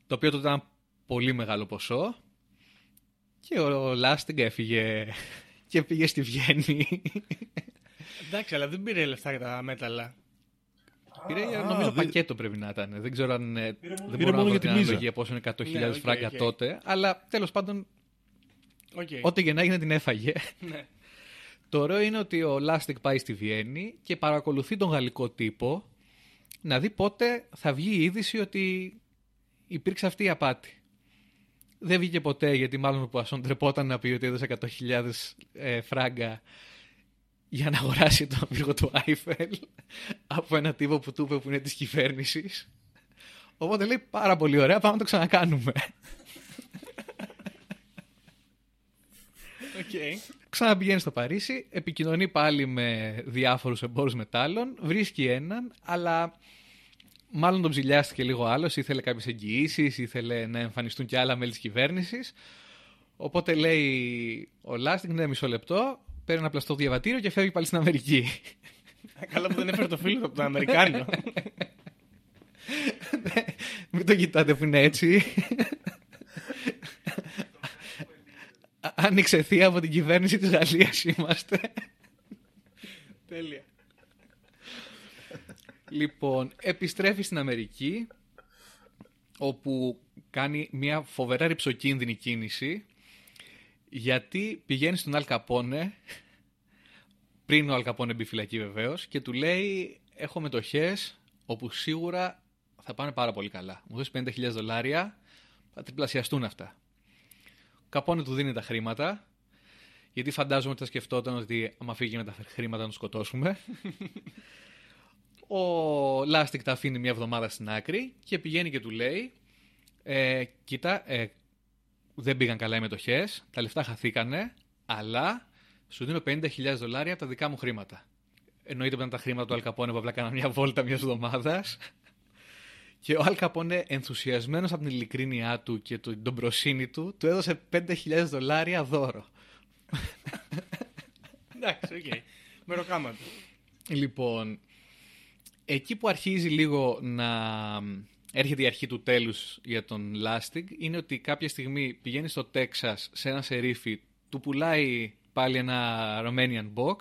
Speaker 3: το οποίο τότε ήταν πολύ μεγάλο ποσό. Και ο Λάστιγκ έφυγε και πήγε στη Βιέννη.
Speaker 5: Εντάξει, αλλά δεν πήρε λεφτά για τα μέταλλα.
Speaker 3: Πήρε,
Speaker 4: Α,
Speaker 3: νομίζω,
Speaker 4: δεν-
Speaker 3: πακέτο πρέπει να ήταν. Δεν ξέρω αν. ε, δεν
Speaker 4: μόνο
Speaker 3: μπορώ να
Speaker 4: για
Speaker 3: βρω
Speaker 4: τη
Speaker 3: την
Speaker 4: μίζα.
Speaker 3: αναλογία πόσο είναι 100.000
Speaker 5: Ναι, οκ,
Speaker 3: φράγκα
Speaker 5: οκ.
Speaker 3: τότε. Αλλά τέλος πάντων,
Speaker 5: Οκ.
Speaker 3: ό,τι και να έγινε την έφαγε.
Speaker 5: Ναι.
Speaker 3: Το ωραίο είναι ότι ο Λάστικ πάει στη Βιέννη και παρακολουθεί τον γαλλικό τύπο να δει πότε θα βγει η είδηση ότι υπήρξε αυτή η απάτη. Δεν βγήκε ποτέ γιατί μάλλον ο Πουασόν ντρεπόταν να πει ότι έδωσε 100.000 ε, φράγκα για να αγοράσει τον πύργο του Άιφελ από ένα τύπο που του είπε που είναι της κυβέρνησης. Οπότε λέει πάρα πολύ ωραία, πάμε να το ξανακάνουμε.
Speaker 5: Οκ.
Speaker 3: Ξαναπηγαίνει στο Παρίσι, επικοινωνεί πάλι με διάφορους εμπόρους μετάλλων, βρίσκει έναν, αλλά μάλλον τον ψηλιάστηκε λίγο άλλος, ήθελε κάποιες εγγυήσεις, ήθελε να εμφανιστούν και άλλα μέλη της κυβέρνησης. Οπότε λέει ο Λάστιγκ, ναι, μισό λεπτό, παίρνει ένα πλαστό διαβατήριο και φεύγει πάλι στην Αμερική.
Speaker 5: Καλά που δεν έφερε το φίλο του από τον Αμερικάνο.
Speaker 3: Μην το κοιτάτε που είναι έτσι. Άνοιξε θεία από την κυβέρνηση της Γαλλίας είμαστε.
Speaker 5: Τέλεια.
Speaker 3: Λοιπόν, επιστρέφει στην Αμερική, όπου κάνει μια φοβερά ρηψοκίνδυνη κίνηση, γιατί πηγαίνει στον Αλ Καπόνε, πριν ο Αλ Καπόνε μπει φυλακή βεβαίως, και του λέει: Έχω μετοχές όπου σίγουρα θα πάνε πάρα πολύ καλά. Μου δώσεις 50.000 δολάρια, θα τριπλασιαστούν αυτά. Ο Καπόνε του δίνει τα χρήματα, γιατί φαντάζομαι ότι θα σκεφτόταν ότι άμα φύγει με τα χρήματα να τους σκοτώσουμε. Ο Λάστικ τα αφήνει μια εβδομάδα στην άκρη και πηγαίνει και του λέει ε, κοίτα, ε, δεν πήγαν καλά οι μετοχές, τα λεφτά χαθήκανε, αλλά σου δίνω 50.000 δολάρια από τα δικά μου χρήματα. Εννοείται που ήταν τα χρήματα του Αλκαπόνε που απλά κάναν μια βόλτα μιας εβδομάδας. Και ο Αλκαπόνε, ενθουσιασμένος από την ειλικρίνειά του και το- την προσύνη του, του έδωσε 5.000 δολάρια δώρο.
Speaker 5: Εντάξει, οκ. Μεροκάματο.
Speaker 3: Λοιπόν, εκεί που αρχίζει λίγο να έρχεται η αρχή του τέλους για τον Lustig είναι ότι κάποια στιγμή πηγαίνει στο Τέξας σε ένα σερίφι, του πουλάει πάλι ένα Romanian box,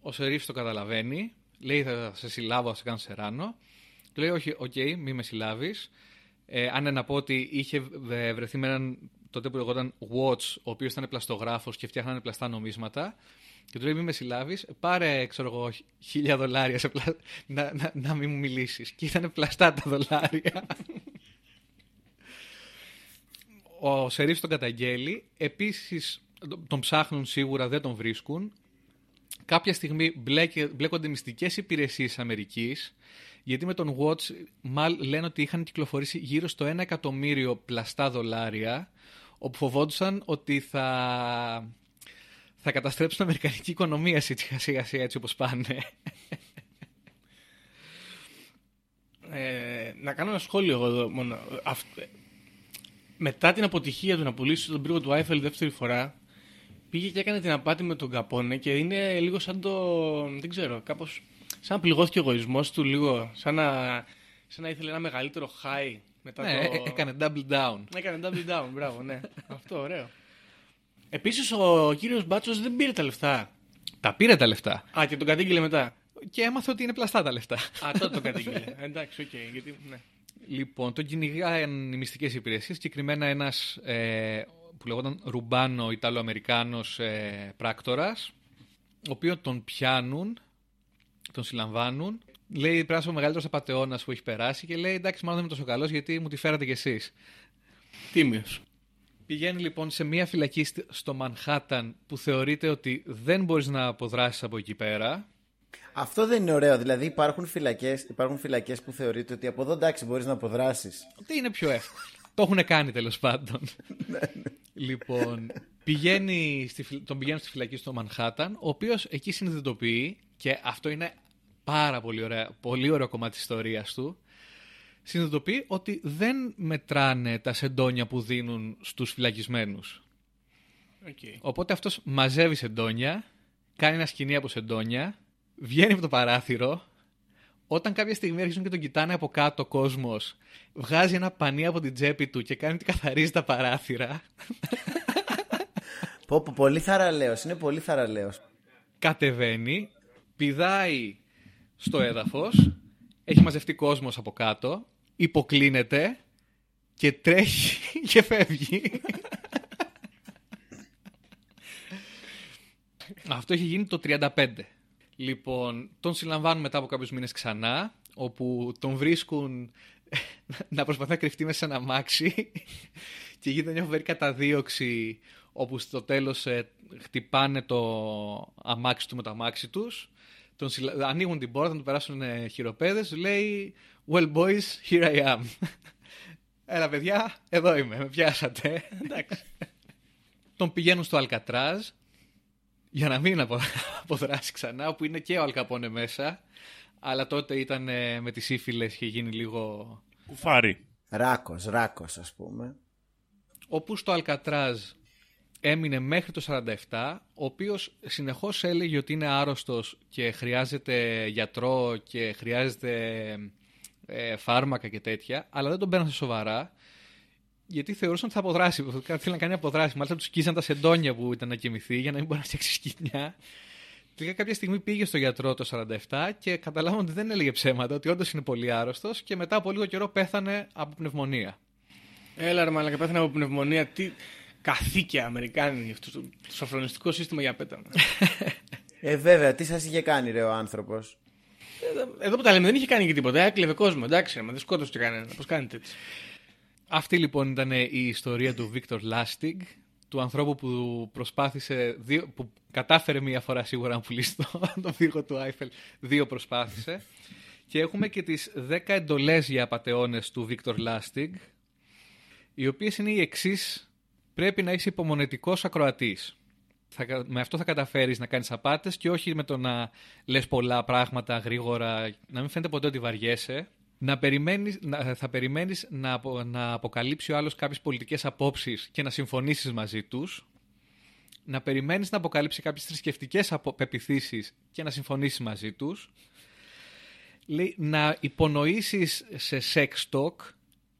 Speaker 3: ο σερίφης το καταλαβαίνει, λέει θα σε συλλάβω, θα σε κάνω σεράνο, του λέει όχι, οκ, μη με συλλάβεις, ε, αν είναι να πω ότι είχε βε- βρεθεί με έναν τότε που λεγόταν Watch, ο οποίος ήταν πλαστογράφος και φτιάχνανε πλαστά νομίσματα και του λέει μη με συλλάβεις, πάρε ξέρω εγώ χίλια δολάρια σε πλα... να, να, να μην μου μιλήσεις. Και ήταν πλαστά τα δολάρια. Ο Σερίφ τον καταγγέλει. Επίσης τον ψάχνουν σίγουρα, δεν τον βρίσκουν. Κάποια στιγμή μπλέκε, μπλέκονται μυστικές υπηρεσίες Αμερικής γιατί με τον Watch μάλ, λένε ότι είχαν κυκλοφορήσει γύρω στο ένα εκατομμύριο πλαστά δολάρια όπου φοβόντουσαν ότι θα, θα καταστρέψουν την Αμερικανική οικονομία σιγά σιγά σιγά έτσι όπως πάνε.
Speaker 5: Ε, να κάνω ένα σχόλιο εγώ εδώ μόνο. Αυτ- ε, μετά την αποτυχία του να πουλήσει τον πύργο του Άιφελ δεύτερη φορά, πήγε και έκανε την απάτη με τον Καπόνε και είναι λίγο σαν το. Δεν ξέρω, κάπως. Σαν να πληγώθηκε ο εγωισμός του λίγο. Σαν να, σαν να ήθελε ένα μεγαλύτερο high μετά
Speaker 3: ναι,
Speaker 5: το.
Speaker 3: ε- έκανε double down.
Speaker 5: Έκανε double down, μπράβο, ναι. Αυτό, ωραίο. Επίσης ο κύριος Μπάτσος δεν πήρε τα λεφτά.
Speaker 3: Τα πήρε τα λεφτά
Speaker 5: Α, και τον κατήγγειλε μετά.
Speaker 3: και έμαθε ότι είναι πλαστά τα λεφτά.
Speaker 5: Α, τότε τον κατήγγειλε. Εντάξει, οκ. γιατί, ναι.
Speaker 3: Λοιπόν, τον κυνηγάνε οι μυστικές υπηρεσίες, συγκεκριμένα ένας ε, που λεγόταν Ρουμπάνο Ιταλοαμερικάνος ε, πράκτορας, ο οποίος τον πιάνουν, τον συλλαμβάνουν. Λέει πρέπει να είσαι ο μεγαλύτερος απαταιώνας που έχει περάσει και λέει εντάξει, μάλλον δεν είμαι τόσο καλός γιατί μου τη φέρατε κι εσείς.
Speaker 5: Τίμιος.
Speaker 3: Πηγαίνει λοιπόν σε μια φυλακή στη- στο Μανχάταν που θεωρείται ότι δεν μπορείς να αποδράσεις από εκεί πέρα.
Speaker 2: Αυτό δεν είναι ωραίο. Δηλαδή υπάρχουν φυλακές, υπάρχουν φυλακές που θεωρείται ότι από εδώ εντάξει μπορείς να αποδράσεις.
Speaker 3: Τι είναι πιο εύκολο. Το έχουν κάνει τέλος πάντων. λοιπόν, πηγαίνει στη, φυλ- τον πηγαίνει στη φυλακή στο Μανχάταν, ο οποίος εκεί συνειδητοποιεί, και αυτό είναι πάρα πολύ, ωραία, πολύ ωραίο κομμάτι της ιστορίας του, συνειδητοποιεί ότι δεν μετράνε τα σεντόνια που δίνουν στους φυλακισμένους.
Speaker 5: Okay.
Speaker 3: Οπότε αυτός μαζεύει σεντόνια, κάνει ένα σκηνή από σεντόνια, βγαίνει από το παράθυρο. Όταν κάποια στιγμή αρχίζουν και τον κοιτάνε από κάτω ο κόσμος, βγάζει ένα πανί από την τσέπη του και κάνει ότι καθαρίζει τα παράθυρα.
Speaker 2: Πω, πω, πολύ θαραλέος, είναι πολύ θαραλέος.
Speaker 3: κατεβαίνει, πηδάει στο έδαφος, έχει μαζευτεί κόσμος από κάτω, υποκλίνεται και τρέχει και φεύγει. Αυτό έχει γίνει το 35. Λοιπόν, τον συλλαμβάνουν μετά από κάποιους μήνες ξανά, όπου τον βρίσκουν να προσπαθεί να κρυφτεί μέσα σε ένα αμάξι και γίνεται μια φοβερή καταδίωξη όπου στο τέλος ε, χτυπάνε το αμάξι του με το αμάξι τους τον συλλα... ανοίγουν την πόρτα, να του περάσουν ε, χειροπέδες λέει well boys, here I am έλα παιδιά, εδώ είμαι, με πιάσατε εντάξει τον πηγαίνουν στο Αλκατράζ για να μην απο- αποδράσει ξανά όπου είναι και ο Αλκαπόνε μέσα αλλά τότε ήταν ε, με τις σύφυλες και γίνει λίγο
Speaker 4: Κουφάρι.
Speaker 2: Ράκος, ράκος ας πούμε.
Speaker 3: όπου στο Αλκατράζ έμεινε μέχρι το 47, ο οποίος συνεχώς έλεγε ότι είναι άρρωστος και χρειάζεται γιατρό και χρειάζεται ε, φάρμακα και τέτοια, αλλά δεν τον παίρναν σοβαρά, γιατί θεωρούσαν ότι θα αποδράσει. Θέλει να κάνει αποδράση. Μάλιστα τους σκίζαν τα σεντόνια που ήταν να κοιμηθεί για να μην μπορεί να φτιάξει σκηνιά. Τελικά κάποια στιγμή πήγε στο γιατρό το 47 και καταλάβαμε ότι δεν έλεγε ψέματα, ότι όντως είναι πολύ άρρωστος και μετά από λίγο καιρό πέθανε από πνευμονία.
Speaker 5: Έλα ρε μαλακα, πέθανε από πνευμονία. Τι καθήκια Αμερικάνοι. Αυτό το, το σοφρονιστικό σύστημα για πέταμα.
Speaker 2: Ε, βέβαια, τι σας είχε κάνει ρε ο άνθρωπος;
Speaker 5: Εδώ, εδώ που τα λέμε δεν είχε κάνει και τίποτα. Έκλεβε κόσμο. Εντάξει, ρε, μα δεν σκότωσε και κανένα. Πώς κάνετε έτσι.
Speaker 3: Αυτή λοιπόν ήταν η ιστορία του Βίκτορ Λάστιγκ, του ανθρώπου που προσπάθησε, δύο, που κατάφερε μία φορά σίγουρα να πουλήσει το, το πύργο του Άιφελ, δύο προσπάθησε. Και έχουμε και τις 10 εντολές για απατεώνες του Βίκτορ Λάστιγκ, οι οποίες είναι οι εξής πρέπει να είσαι υπομονετικός ακροατής. Θα, κα- με αυτό θα καταφέρεις να κάνεις απάτες και όχι με το να λες πολλά πράγματα γρήγορα, να μην φαίνεται ποτέ ότι βαριέσαι. Να περιμένεις, να, θα περιμένεις να, απο- να αποκαλύψει ο άλλος κάποιες πολιτικές απόψεις και να συμφωνήσεις μαζί τους. Να περιμένεις να αποκαλύψει κάποιες θρησκευτικές απο- πεποιθήσεις και να συμφωνήσεις μαζί τους. Λέει, να υπονοήσεις σε sex talk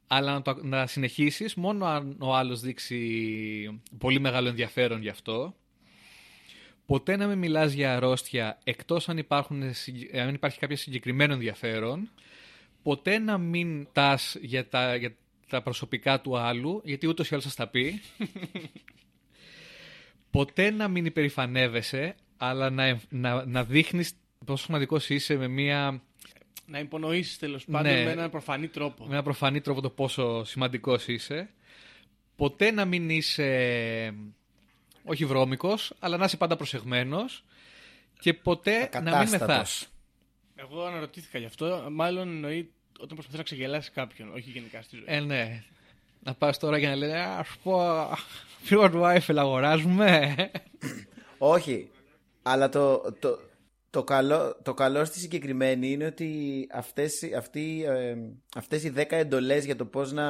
Speaker 3: αλλά να, το, να συνεχίσεις μόνο αν ο άλλος δείξει πολύ μεγάλο ενδιαφέρον γι' αυτό. Ποτέ να μην μιλάς για αρρώστια εκτός αν, υπάρχουν, συγκ- αν υπάρχει κάποιο συγκεκριμένο ενδιαφέρον. Ποτέ να μην τάς για τα, για τα προσωπικά του άλλου, γιατί ούτως ή άλλως θα στα πει. Ποτέ να μην υπερηφανεύεσαι, αλλά να, εμ- να, να δείχνεις πόσο σημαντικός είσαι με μια
Speaker 5: Να υπονοήσεις τέλος πάντων
Speaker 3: Ναι.
Speaker 5: με έναν προφανή τρόπο.
Speaker 3: με ένα προφανή τρόπο το πόσο σημαντικός είσαι. Ποτέ να μην είσαι όχι βρώμικος, αλλά να είσαι πάντα προσεγμένος και ποτέ να μην
Speaker 2: Ακατάστατος.
Speaker 3: μεθάς.
Speaker 5: Εγώ αναρωτήθηκα γι' αυτό. Μάλλον εννοεί όταν προσπαθείς να ξεγελάσεις κάποιον, όχι γενικά στη ζωή.
Speaker 3: Ε, ναι. Να πας τώρα και να λένε «Α, σου πω, πύργο του Άιφελ αγοράζουμε».
Speaker 2: Όχι. Αλλά το, το, το, καλό, το καλό στη συγκεκριμένη είναι ότι αυτές, αυτοί, ε, αυτές οι 10 εντολές για το πώς να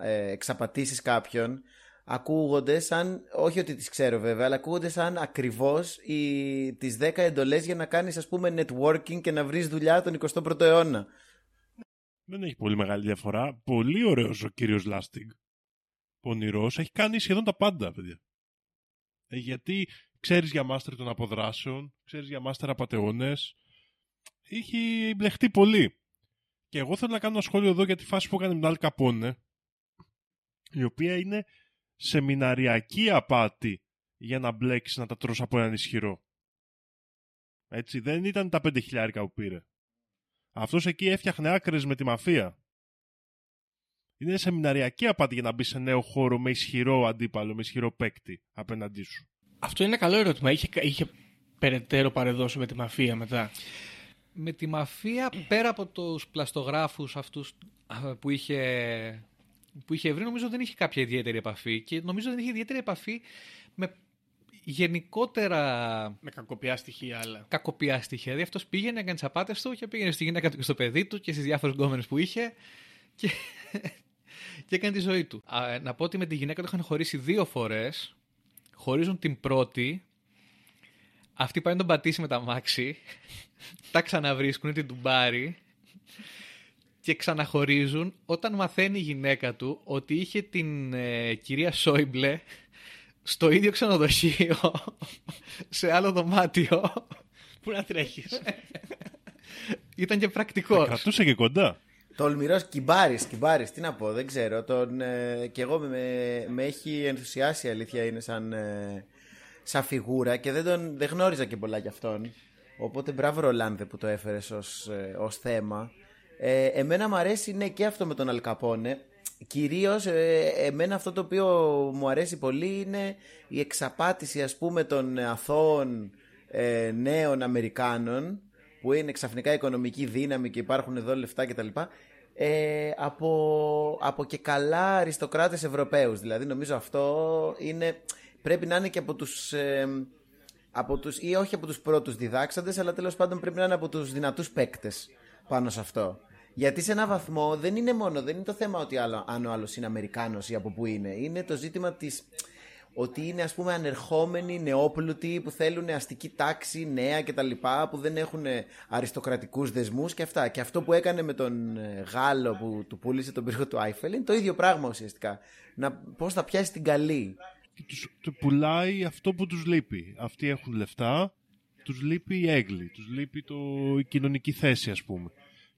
Speaker 2: ε, εξαπατήσεις κάποιον ακούγονται σαν, όχι ότι τις ξέρω βέβαια, αλλά ακούγονται σαν ακριβώς οι, τις 10 εντολές για να κάνεις ας πούμε networking και να βρεις δουλειά τον 21ο αιώνα.
Speaker 4: Δεν έχει πολύ μεγάλη διαφορά. Πολύ ωραίος ο κύριος Λάστιγκ. Πονηρός. Έχει κάνει σχεδόν τα πάντα, παιδιά. Ε, γιατί ξέρεις για μάστερ των αποδράσεων, ξέρεις για μάστερ απατεώνες. Έχει μπλεχτεί πολύ. Και εγώ θέλω να κάνω ένα σχόλιο εδώ για τη φάση που έκανε με τον Αλ Καπόνε, η οποία είναι σεμιναριακή απάτη για να μπλέξεις να τα τρως από έναν ισχυρό. Έτσι, δεν ήταν τα πέντε χιλιάρικα που πήρε. Αυτός εκεί έφτιαχνε άκρες με τη μαφία. Είναι σεμιναριακή απάτη για να μπεις σε νέο χώρο με ισχυρό αντίπαλο, με ισχυρό παίκτη απέναντί σου.
Speaker 5: Αυτό είναι ένα καλό ερώτημα. Είχε, είχε περαιτέρω παρεδώσει με τη μαφία μετά;
Speaker 3: Με τη μαφία, πέρα από τους πλαστογράφους αυτούς α, που είχε, που είχε βρει, νομίζω δεν είχε κάποια ιδιαίτερη επαφή και νομίζω δεν είχε ιδιαίτερη επαφή με γενικότερα
Speaker 5: Με κακοπιά στοιχεία, αλλά.
Speaker 3: κακοπιά στοιχεία. Δηλαδή αυτός πήγαινε, έκανε τις απάτες του και πήγαινε στη γυναίκα του και στο παιδί του και στις διάφορες γκόμενες που είχε και, και έκανε τη ζωή του. Α, να πω ότι με τη γυναίκα του είχαν χωρίσει δύο φορές. Χωρίζουν την πρώτη. Αυτή πάει να τον πατήσει με τα μάξι. τα ξαναβρίσκουν, την τουμπάρει. Και ξαναχωρίζουν όταν μαθαίνει η γυναίκα του ότι είχε την ε, κυρία Σόιμπλε στο ίδιο ξενοδοχείο, σε άλλο δωμάτιο.
Speaker 5: Πού να τρέχεις;
Speaker 3: Ήταν και πρακτικός.
Speaker 4: Κρατούσε και κοντά.
Speaker 2: Τολμηρός κυμπάρη, κυμπάρη, τι να πω, δεν ξέρω. Τον, ε, και εγώ με, με έχει ενθουσιάσει η αλήθεια είναι σαν, ε, σαν φιγούρα και δεν, τον, δεν γνώριζα και πολλά γι' αυτόν. Οπότε μπράβο Ρολάνδε που το έφερες ως, ε, ως θέμα. Ε, εμένα μου αρέσει ναι, και αυτό με τον Αλκαπόνε. Κυρίως ε, εμένα αυτό το οποίο μου αρέσει πολύ είναι η εξαπάτηση ας πούμε των αθώων ε, νέων Αμερικάνων που είναι ξαφνικά οικονομική δύναμη και υπάρχουν εδώ λεφτά κτλ. Ε, από, από και καλά αριστοκράτες Ευρωπαίους. Δηλαδή νομίζω αυτό είναι, πρέπει να είναι και από τους, ε, από τους ή όχι από τους πρώτους διδάξαντες αλλά τέλος πάντων πρέπει να είναι από τους δυνατούς παίκτες πάνω σε αυτό. Γιατί σε ένα βαθμό δεν είναι μόνο, δεν είναι το θέμα ότι άλλο, αν ο άλλος είναι Αμερικάνος ή από πού είναι. Είναι το ζήτημα της ότι είναι ας πούμε ανερχόμενοι νεόπλουτοι που θέλουν αστική τάξη, νέα κτλ. που δεν έχουν αριστοκρατικούς δεσμούς και αυτά. Και αυτό που έκανε με τον ε, Γάλλο που του πούλησε τον πύργο του Άιφελ είναι το ίδιο πράγμα ουσιαστικά. Να, πώς θα πιάσει την καλή.
Speaker 4: Και τους του πουλάει αυτό που τους λείπει. Αυτοί έχουν λεφτά, τους λείπει η έγκλη, τους λείπει το, η κοινωνική θέση ας πούμε.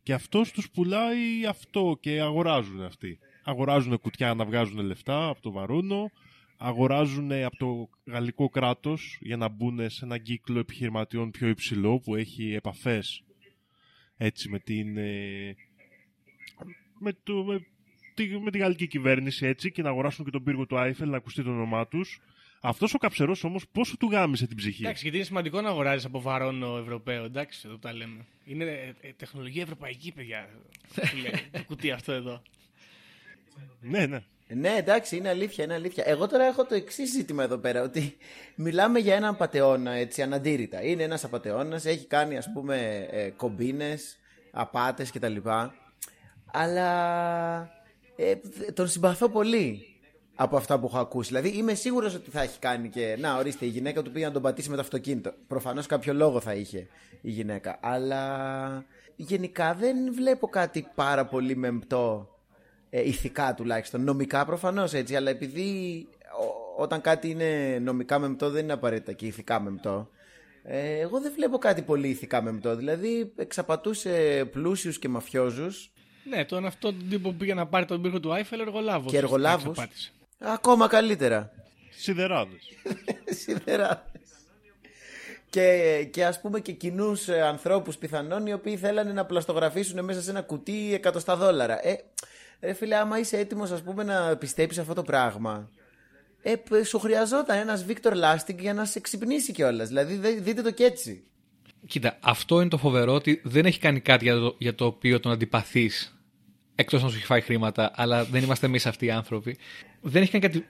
Speaker 4: Και αυτός τους πουλάει αυτό και αγοράζουν αυτοί. Αγοράζουν κουτιά να βγάζουν λεφτά από το βαρούνο, αγοράζουν από το γαλλικό κράτος για να μπουν σε ένα κύκλο επιχειρηματιών πιο υψηλό που έχει επαφές έτσι με την... ε, με, το, με, τη, με τη γαλλική κυβέρνηση έτσι και να αγοράσουν και τον πύργο του Άιφελ να ακουστεί το όνομά τους. Αυτός ο καψερός όμως πόσο του γάμισε την ψυχή;
Speaker 5: Εντάξει, γιατί είναι σημαντικό να αγοράζεις από βαρόνο Ευρωπαίο. Εντάξει, εδώ τα λέμε. Είναι ε, ε, τεχνολογία ευρωπαϊκή, παιδιά. που λέει, το κουτί αυτό εδώ.
Speaker 4: Ναι, ναι.
Speaker 2: Ναι, εντάξει, είναι αλήθεια, είναι αλήθεια. Εγώ τώρα έχω το εξής ζήτημα εδώ πέρα, ότι μιλάμε για έναν πατεώνα, έτσι, αναντήρητα. Είναι ένας απατεώνας, έχει κάνει, ας πούμε, ε, κομπίνες, απάτες κτλ. Αλλά ε, τον συμπαθώ πολύ από αυτά που έχω ακούσει. Δηλαδή είμαι σίγουρος ότι θα έχει κάνει και. Να, ορίστε, η γυναίκα του πήγε να τον πατήσει με το αυτοκίνητο. Προφανώς κάποιο λόγο θα είχε η γυναίκα. Αλλά γενικά δεν βλέπω κάτι πάρα πολύ μεμπτό. Ε, ηθικά τουλάχιστον. Νομικά προφανώς έτσι. Αλλά επειδή ο- όταν κάτι είναι νομικά μεμπτό δεν είναι απαραίτητα και ηθικά μεμπτό. Ε, εγώ δεν βλέπω κάτι πολύ ηθικά μεμπτό. Δηλαδή εξαπατούσε πλούσιους και μαφιόζους.
Speaker 5: Ναι, τον αυτό τον τύπο που πήγε να πάρει τον πύργο του Άιφελ εργολάβος.
Speaker 2: Και εργολάβους. Ακόμα καλύτερα.
Speaker 4: Σιδεράδες.
Speaker 2: Σιδεράδες. Και, και ας πούμε και κοινούς ανθρώπους πιθανόν οι οποίοι θέλανε να πλαστογραφήσουν μέσα σε ένα κουτί εκατοστά δόλαρα. Ε, ρε φίλε, άμα είσαι έτοιμος ας πούμε να πιστέψεις αυτό το πράγμα, ε, π- σου χρειαζόταν ένας Βίκτορ Λάστιγκ για να σε ξυπνήσει κιόλας. Δηλαδή δε- δείτε το και έτσι.
Speaker 3: Κοίτα, αυτό είναι το φοβερό ότι δεν έχει κάνει κάτι για το, για το οποίο τον αντιπαθείς. Εκτός αν σου έχει φάει χρήματα, αλλά δεν είμαστε εμείς αυτοί οι άνθρωποι. Δεν έχει κάνει κάτι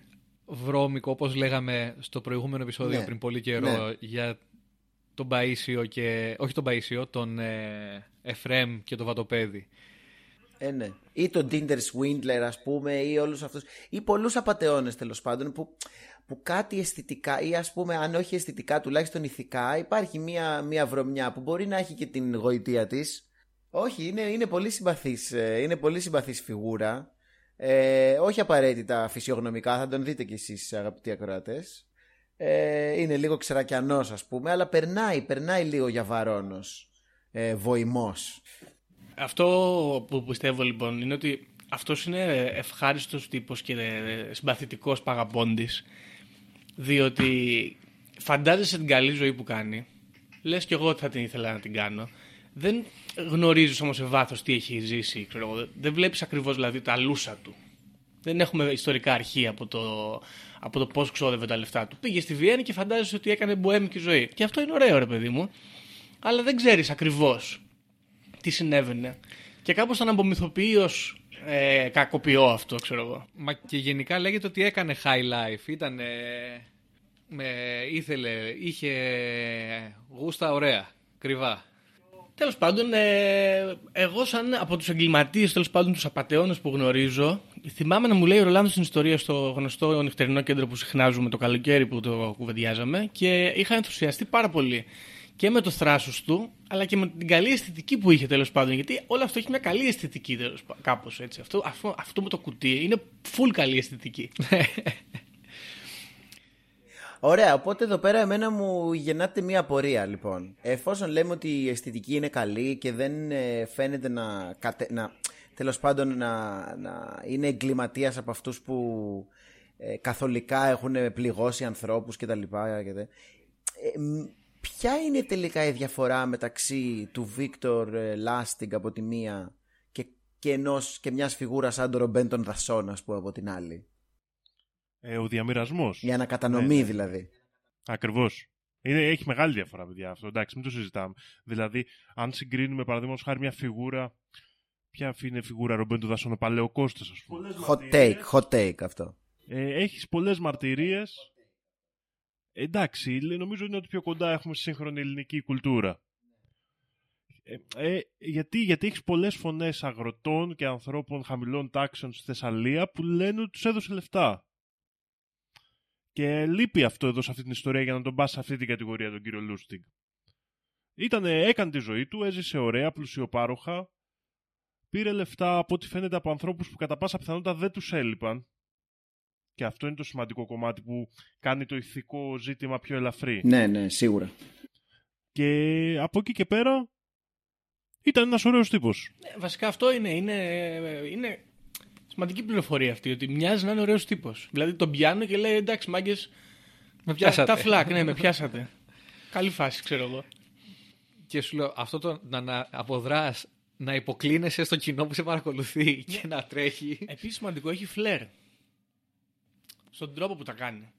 Speaker 3: βρώμικο, όπως λέγαμε στο προηγούμενο επεισόδιο
Speaker 2: Ναι.
Speaker 3: πριν πολύ καιρό,
Speaker 2: Ναι.
Speaker 3: για τον Παΐσιο και... Όχι τον Παΐσιο, τον ε, Εφρέμ και τον Βατοπέδη.
Speaker 2: Ε, ναι. Ή τον Tinder Swindler, ας πούμε, ή όλους αυτούς. ή πολλούς απαταιώνες τέλος πάντων που, που κάτι αισθητικά, ή ας πούμε, αν όχι αισθητικά, τουλάχιστον ηθικά, υπάρχει μία, μία βρωμιά που μπορεί να έχει και την γοητεία της. Όχι, είναι, είναι πολύ συμπαθής, ε, είναι πολύ συμπαθής φιγούρα. Ε, όχι απαραίτητα φυσιογνωμικά, θα τον δείτε κι εσείς αγαπητοί ακροατές. Ε, είναι λίγο ξερακιανός ας πούμε, αλλά περνάει, περνάει λίγο για βαρόνος, ε, βοημός.
Speaker 5: Αυτό που πιστεύω λοιπόν είναι ότι αυτός είναι ευχάριστος τύπος και συμπαθητικός παγαπώντης διότι φαντάζεσαι την καλή ζωή που κάνει λες και εγώ ότι θα την ήθελα να την κάνω δεν γνωρίζεις όμως σε βάθος τι έχει ζήσει ξέρω εγώ. δεν βλέπεις ακριβώς δηλαδή τα λούσα του δεν έχουμε ιστορικά αρχεία από το, από το πώς ξόδευε τα λεφτά του πήγε στη Βιέννη και φαντάζεσαι ότι έκανε μποέμικη ζωή και αυτό είναι ωραίο ρε παιδί μου αλλά δεν ξέρεις ακριβώς τι συνέβαινε. Και κάπως τον απομυθοποιεί ως ε, κακοποιό αυτό, ξέρω εγώ.
Speaker 3: Μα και γενικά λέγεται ότι έκανε high life. Ήταν. με, ήθελε, είχε γούστα ωραία, κρυβά.
Speaker 5: Τέλος πάντων, ε, εγώ σαν από τους εγκληματίες, τέλος πάντων τους απαταιώνες που γνωρίζω, θυμάμαι να μου λέει ο Ρολάνδος στην ιστορία στο γνωστό νυχτερινό κέντρο που συχνάζουμε το καλοκαίρι που το κουβεντιάζαμε και είχα ενθουσιαστεί πάρα πολύ και με το θράσος του, αλλά και με την καλή αισθητική που είχε τέλος πάντων. Γιατί όλο αυτό έχει μια καλή αισθητική τέλος πάντων, κάπως έτσι. Αυτό, αυτό, αυτό με το κουτί είναι full καλή αισθητική.
Speaker 2: Ωραία, οπότε εδώ πέρα εμένα μου γεννάται μία απορία λοιπόν. Εφόσον λέμε ότι η αισθητική είναι καλή και δεν ε, φαίνεται να, κατε... να τέλος πάντων να, να είναι εγκληματίας από αυτούς που ε, καθολικά έχουν πληγώσει ανθρώπους κτλ. Και δε- ε, μ, ποια είναι τελικά η διαφορά μεταξύ του Βίκτορ ε, Λάστιγκ από τη μία και, και, ενός, και μιας φιγούρας σαν τον Ρομπέν των Δασών ας πούμε από την άλλη;
Speaker 4: Ε, ο διαμοιρασμός.
Speaker 2: Η ανακατανομή
Speaker 4: Ναι, ναι.
Speaker 2: δηλαδή.
Speaker 4: Ακριβώς. Έχει μεγάλη διαφορά, παιδιά, αυτό. Εντάξει, μην το συζητάμε. Δηλαδή, αν συγκρίνουμε, παραδείγματος χάρη, μια φιγούρα. Ποια είναι η φιγούρα Ρομπέντου Δασόν, ο Παλαιοκώστα, ας πούμε.
Speaker 2: Hot take, hot take αυτό.
Speaker 4: Ε, Έχεις πολλές μαρτυρίες. Εντάξει, λέ- νομίζω είναι ότι πιο κοντά έχουμε στη σύγχρονη ελληνική κουλτούρα. Ε, ε, γιατί γιατί έχεις πολλές φωνές αγροτών και ανθρώπων χαμηλών τάξεων στη Θεσσαλία που λένε ότι τους έδωσε λεφτά. Και λείπει αυτό εδώ σε αυτή την ιστορία για να τον πας σε αυτή την κατηγορία τον κύριο Λούστιγκ. Ήτανε, έκανε τη ζωή του, έζησε ωραία, πλουσιοπάροχα. Πήρε λεφτά από ό,τι φαίνεται από ανθρώπους που κατά πάσα πιθανότητα δεν τους έλειπαν. Και αυτό είναι το σημαντικό κομμάτι που κάνει το ηθικό ζήτημα πιο ελαφρύ.
Speaker 2: Ναι, ναι, σίγουρα.
Speaker 5: Ναι.
Speaker 4: Και από εκεί και πέρα ήταν ένας ωραίος τύπος.
Speaker 5: Ε, Βασικά αυτό είναι, είναι, είναι σημαντική πληροφορία αυτή, ότι μοιάζει να είναι ωραίος τύπος. Δηλαδή τον πιάνω και λέει εντάξει μάγκες,
Speaker 3: Με πιάσατε.
Speaker 5: τα φλακ, ναι, με πιάσατε. Καλή φάση, ξέρω εγώ.
Speaker 3: Και σου λέω, αυτό το να, να αποδράς, να υποκλίνεσαι στο κοινό που σε παρακολουθεί και να τρέχει.
Speaker 5: Επίσης σημαντικό, έχει φλερ. Στον τρόπο που τα κάνει.